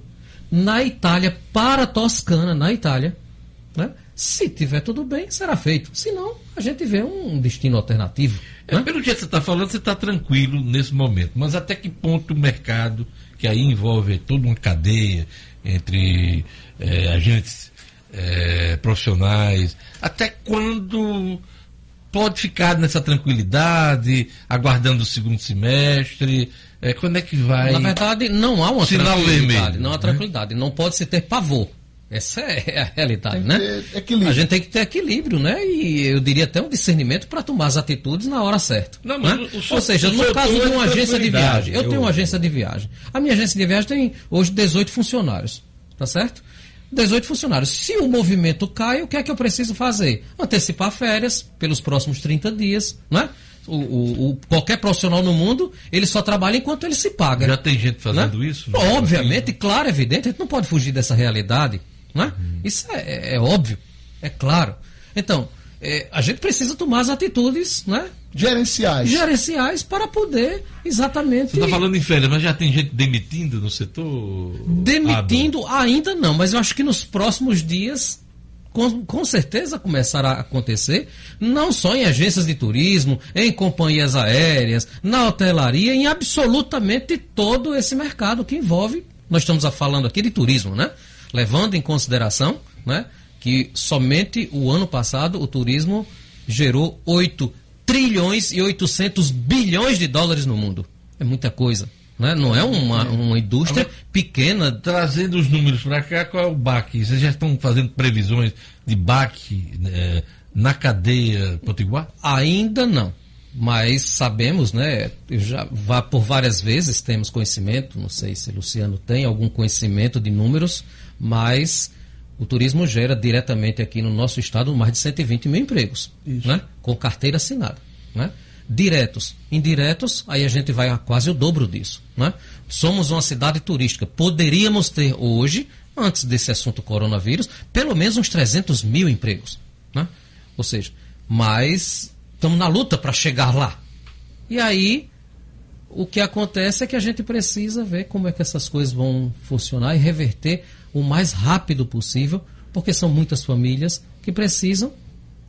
na Itália, para Toscana, na Itália, né? Se tiver tudo bem, será feito. Se não, a gente vê um destino alternativo. É, né? Pelo que você está falando, você está tranquilo nesse momento. Mas até que ponto o mercado, que aí envolve toda uma cadeia entre é, agentes é, profissionais, até quando pode ficar nessa tranquilidade, aguardando o segundo semestre? É, quando é que vai. Na verdade, não há uma Sinal tranquilidade. Vermelho, não há né? tranquilidade. Não pode se ter pavor. Essa é [LAUGHS] a realidade, né? A gente tem que ter equilíbrio, né? E eu diria até um discernimento para tomar as atitudes na hora certa. Não, né? Ou seja, no caso de uma agência de viagem, eu, eu tenho uma agência de viagem. A minha agência de viagem tem hoje 18 funcionários, tá certo? 18 funcionários. Se o movimento cai, o que é que eu preciso fazer? Antecipar férias pelos próximos 30 dias, né? O, o, o, qualquer profissional no mundo, ele só trabalha enquanto ele se paga. Já tem gente fazendo né? isso? Obviamente, claro, evidente, a gente não pode fugir dessa realidade. Né? Uhum. Isso é, é, é, óbvio, é claro. Então, é, a gente precisa tomar as atitudes né? gerenciais. gerenciais para poder exatamente. Você está falando em férias, mas já tem gente demitindo no setor? Demitindo ainda não, mas eu acho que nos próximos dias com, com, certeza começará a acontecer, não só em agências de turismo, em companhias aéreas, na hotelaria, em absolutamente todo esse mercado que envolve. Nós estamos falando aqui de turismo, né? Levando em consideração né, que somente o ano passado o turismo gerou 8 trilhões e 800 bilhões de dólares no mundo. É muita coisa. Né? Não é uma, uma indústria pequena. Trazendo os números para cá, qual é o baque? Vocês já estão fazendo previsões de baque é, na cadeia potiguar? Ainda não mas sabemos, né, já vá por várias vezes temos conhecimento, não sei se Luciano tem algum conhecimento de números, mas o turismo gera diretamente aqui no nosso estado mais de 120 mil empregos, Isso. né, com carteira assinada, né? Diretos, indiretos, aí a gente vai a quase o dobro disso, né? Somos uma cidade turística, poderíamos ter hoje, antes desse assunto coronavírus, pelo menos uns 300 mil empregos, né? Ou seja, mas estamos na luta para chegar lá. E aí, o que acontece é que a gente precisa ver como é que essas coisas vão funcionar e reverter o mais rápido possível, porque são muitas famílias que precisam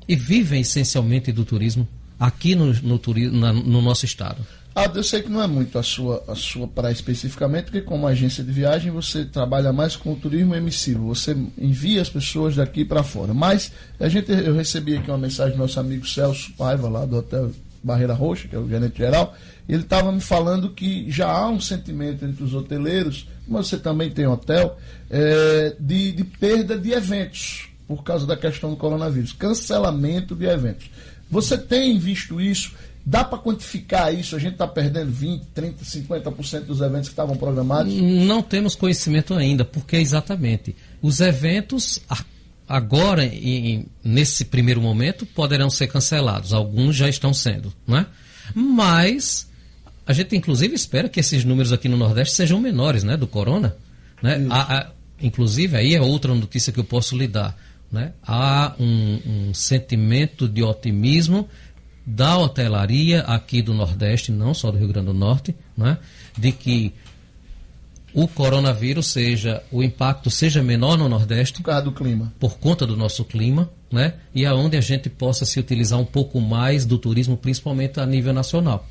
e vivem essencialmente do turismo aqui no, no, na, no nosso estado. Ah, eu sei que não é muito a sua, a sua praia especificamente, porque como agência de viagem você trabalha mais com o turismo emissivo, você envia as pessoas daqui para fora. Mas a gente, eu recebi aqui uma mensagem do nosso amigo Celso Paiva, lá do Hotel Barreira Roxa, que é o gerente geral, ele estava me falando que já há um sentimento entre os hoteleiros, mas você também tem hotel, é, de, de perda de eventos por causa da questão do coronavírus, cancelamento de eventos. Você tem visto isso? Dá para quantificar isso? A gente está perdendo 20, 30, 50% dos eventos que estavam programados? Não temos conhecimento ainda, porque exatamente os eventos agora, em, nesse primeiro momento, poderão ser cancelados. Alguns já estão sendo, né? Mas a gente inclusive espera que esses números aqui no Nordeste sejam menores, né, do corona, né? Inclusive aí é outra notícia que eu posso lhe dar, né? Há um, um sentimento de otimismo da hotelaria aqui do Nordeste, não só do Rio Grande do Norte, né, de que o coronavírus seja, o impacto seja menor no Nordeste. Por causa do clima. Por conta do nosso clima, né? E aonde a gente possa se utilizar um pouco mais do turismo, principalmente a nível nacional.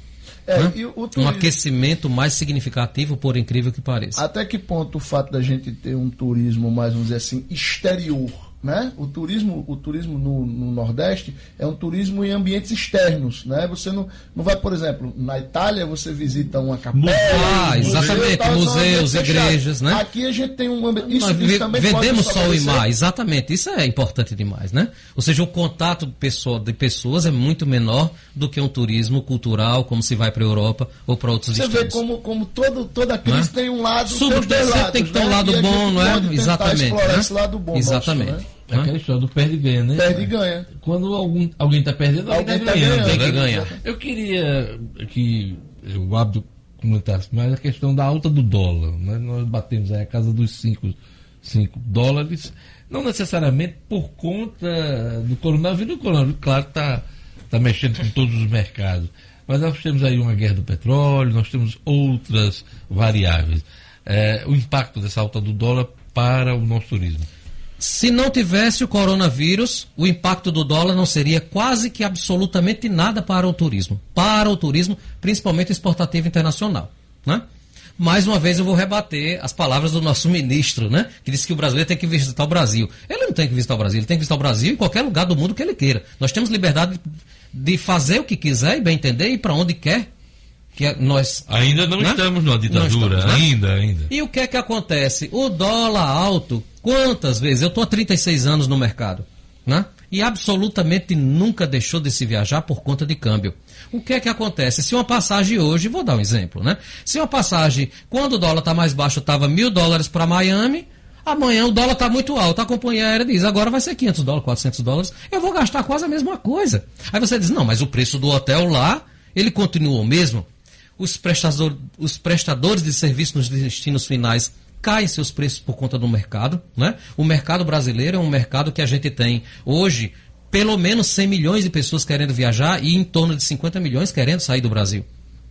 É, turismo... Um aquecimento mais significativo, por incrível que pareça. Até que ponto o fato da gente ter um turismo mais, vamos dizer assim, exterior né? O turismo, o turismo no, no, Nordeste é um turismo em ambientes externos, né? Você não, não vai, por exemplo, na Itália você visita uma capela, ah, exatamente, tal, museus, igrejas, né? Aqui a gente tem um ambiente isso, isso também vendemos sol e mar, exatamente, isso é importante demais, né? Ou seja, o contato de, pessoa, de pessoas é muito menor do que um turismo cultural, como se vai para a Europa ou para outros você. Você vê como, como todo, toda crise é? tem um lado, Sobre, tem, lados, tem que ter um né? lado bom, não é? Exatamente. Né? Esse lado bom exatamente. Nosso, né? É aquela história do perde e ganha, né? Perde e ganha. Quando algum, alguém está perdendo, alguém está ganhando. Tem que ganhar. Eu queria que o Abdo comentasse mais a questão da alta do dólar. Né? Nós batemos aí a casa dos 5 dólares, não necessariamente por conta do coronavírus. O coronavírus, claro, está tá mexendo com todos os mercados. Mas nós temos aí uma guerra do petróleo, nós temos outras variáveis. É, o impacto dessa alta do dólar para o nosso turismo. Se não tivesse o coronavírus, o impacto do dólar não seria quase que absolutamente nada para o turismo. Para o turismo, principalmente exportativo internacional. Né? Mais uma vez eu vou rebater as palavras do nosso [LAUGHS] ministro, né? Que disse que o brasileiro tem que visitar o Brasil. Ele não tem que visitar o Brasil, ele tem que visitar o Brasil em qualquer lugar do mundo que ele queira. Nós temos liberdade de fazer o que quiser e bem entender e para onde quer que é nós ainda não né? estamos numa ditadura, estamos, né? ainda, ainda. E o que é que acontece? O dólar alto, quantas vezes? Eu estou há 36 anos no mercado, né? E absolutamente nunca deixou de se viajar por conta de câmbio. O que é que acontece? Se uma passagem hoje, vou dar um exemplo, né? Se uma passagem, quando o dólar está mais baixo, estava mil dólares para Miami, amanhã o dólar está muito alto, a companhia aérea diz, agora vai ser 500 dólares, 400 dólares, eu vou gastar quase a mesma coisa. Aí você diz, não, mas o preço do hotel lá, ele continua o mesmo os, prestador, os prestadores de serviços nos destinos finais caem seus preços por conta do mercado. Né? O mercado brasileiro é um mercado que a gente tem hoje pelo menos 100 milhões de pessoas querendo viajar e em torno de 50 milhões querendo sair do Brasil.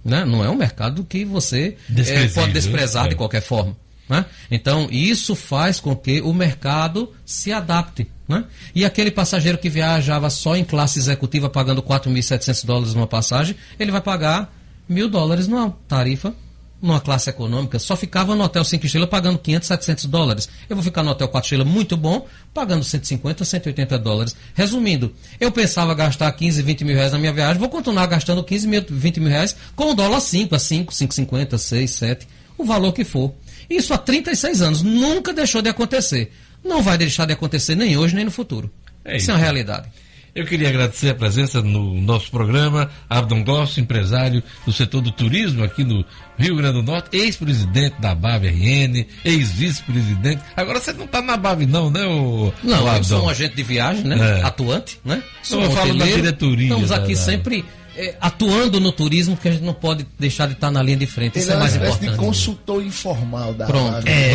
Né? Não é um mercado que você é, pode desprezar é. de qualquer forma. Né? Então, isso faz com que o mercado se adapte. Né? E aquele passageiro que viajava só em classe executiva pagando 4.700 dólares numa passagem, ele vai pagar mil dólares numa tarifa numa classe econômica, só ficava no hotel 5 estrelas pagando 500, 700 dólares. Eu vou ficar no hotel 4 estrelas muito bom, pagando 150, 180 dólares. Resumindo, eu pensava gastar 15, 20 mil reais na minha viagem, vou continuar gastando 15 mil, 20 mil reais com o dólar 5, a 5, 5,50, 6, 7, o valor que for. Isso há 36 anos, nunca deixou de acontecer. Não vai deixar de acontecer nem hoje, nem no futuro. É isso. isso é uma realidade. Eu queria agradecer a presença no nosso programa, Abdon Gloss, empresário do setor do turismo aqui no Rio Grande do Norte, ex-presidente da BAV-RN, ex-vice-presidente. Agora você não está na BAV não, né, o, Não, o eu sou um agente de viagem, né? É. Atuante, né? Sou eu falo da diretoria. Estamos aqui da, sempre é, atuando no turismo, que a gente não pode deixar de estar na linha de frente. Ele Isso é, é mais importante. de consultor informal da Pronto, é.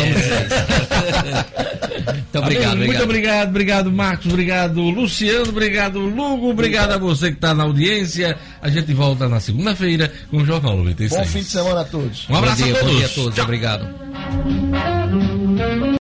Muito obrigado, Amigo, Muito obrigado, obrigado, Marcos, obrigado, Luciano, obrigado, Lugo, obrigado a você que está na audiência. A gente volta na segunda-feira com o Jornal 96. Bom fim de semana a todos. Um abraço dia, a todos. Bom dia a todos, Tchau. obrigado.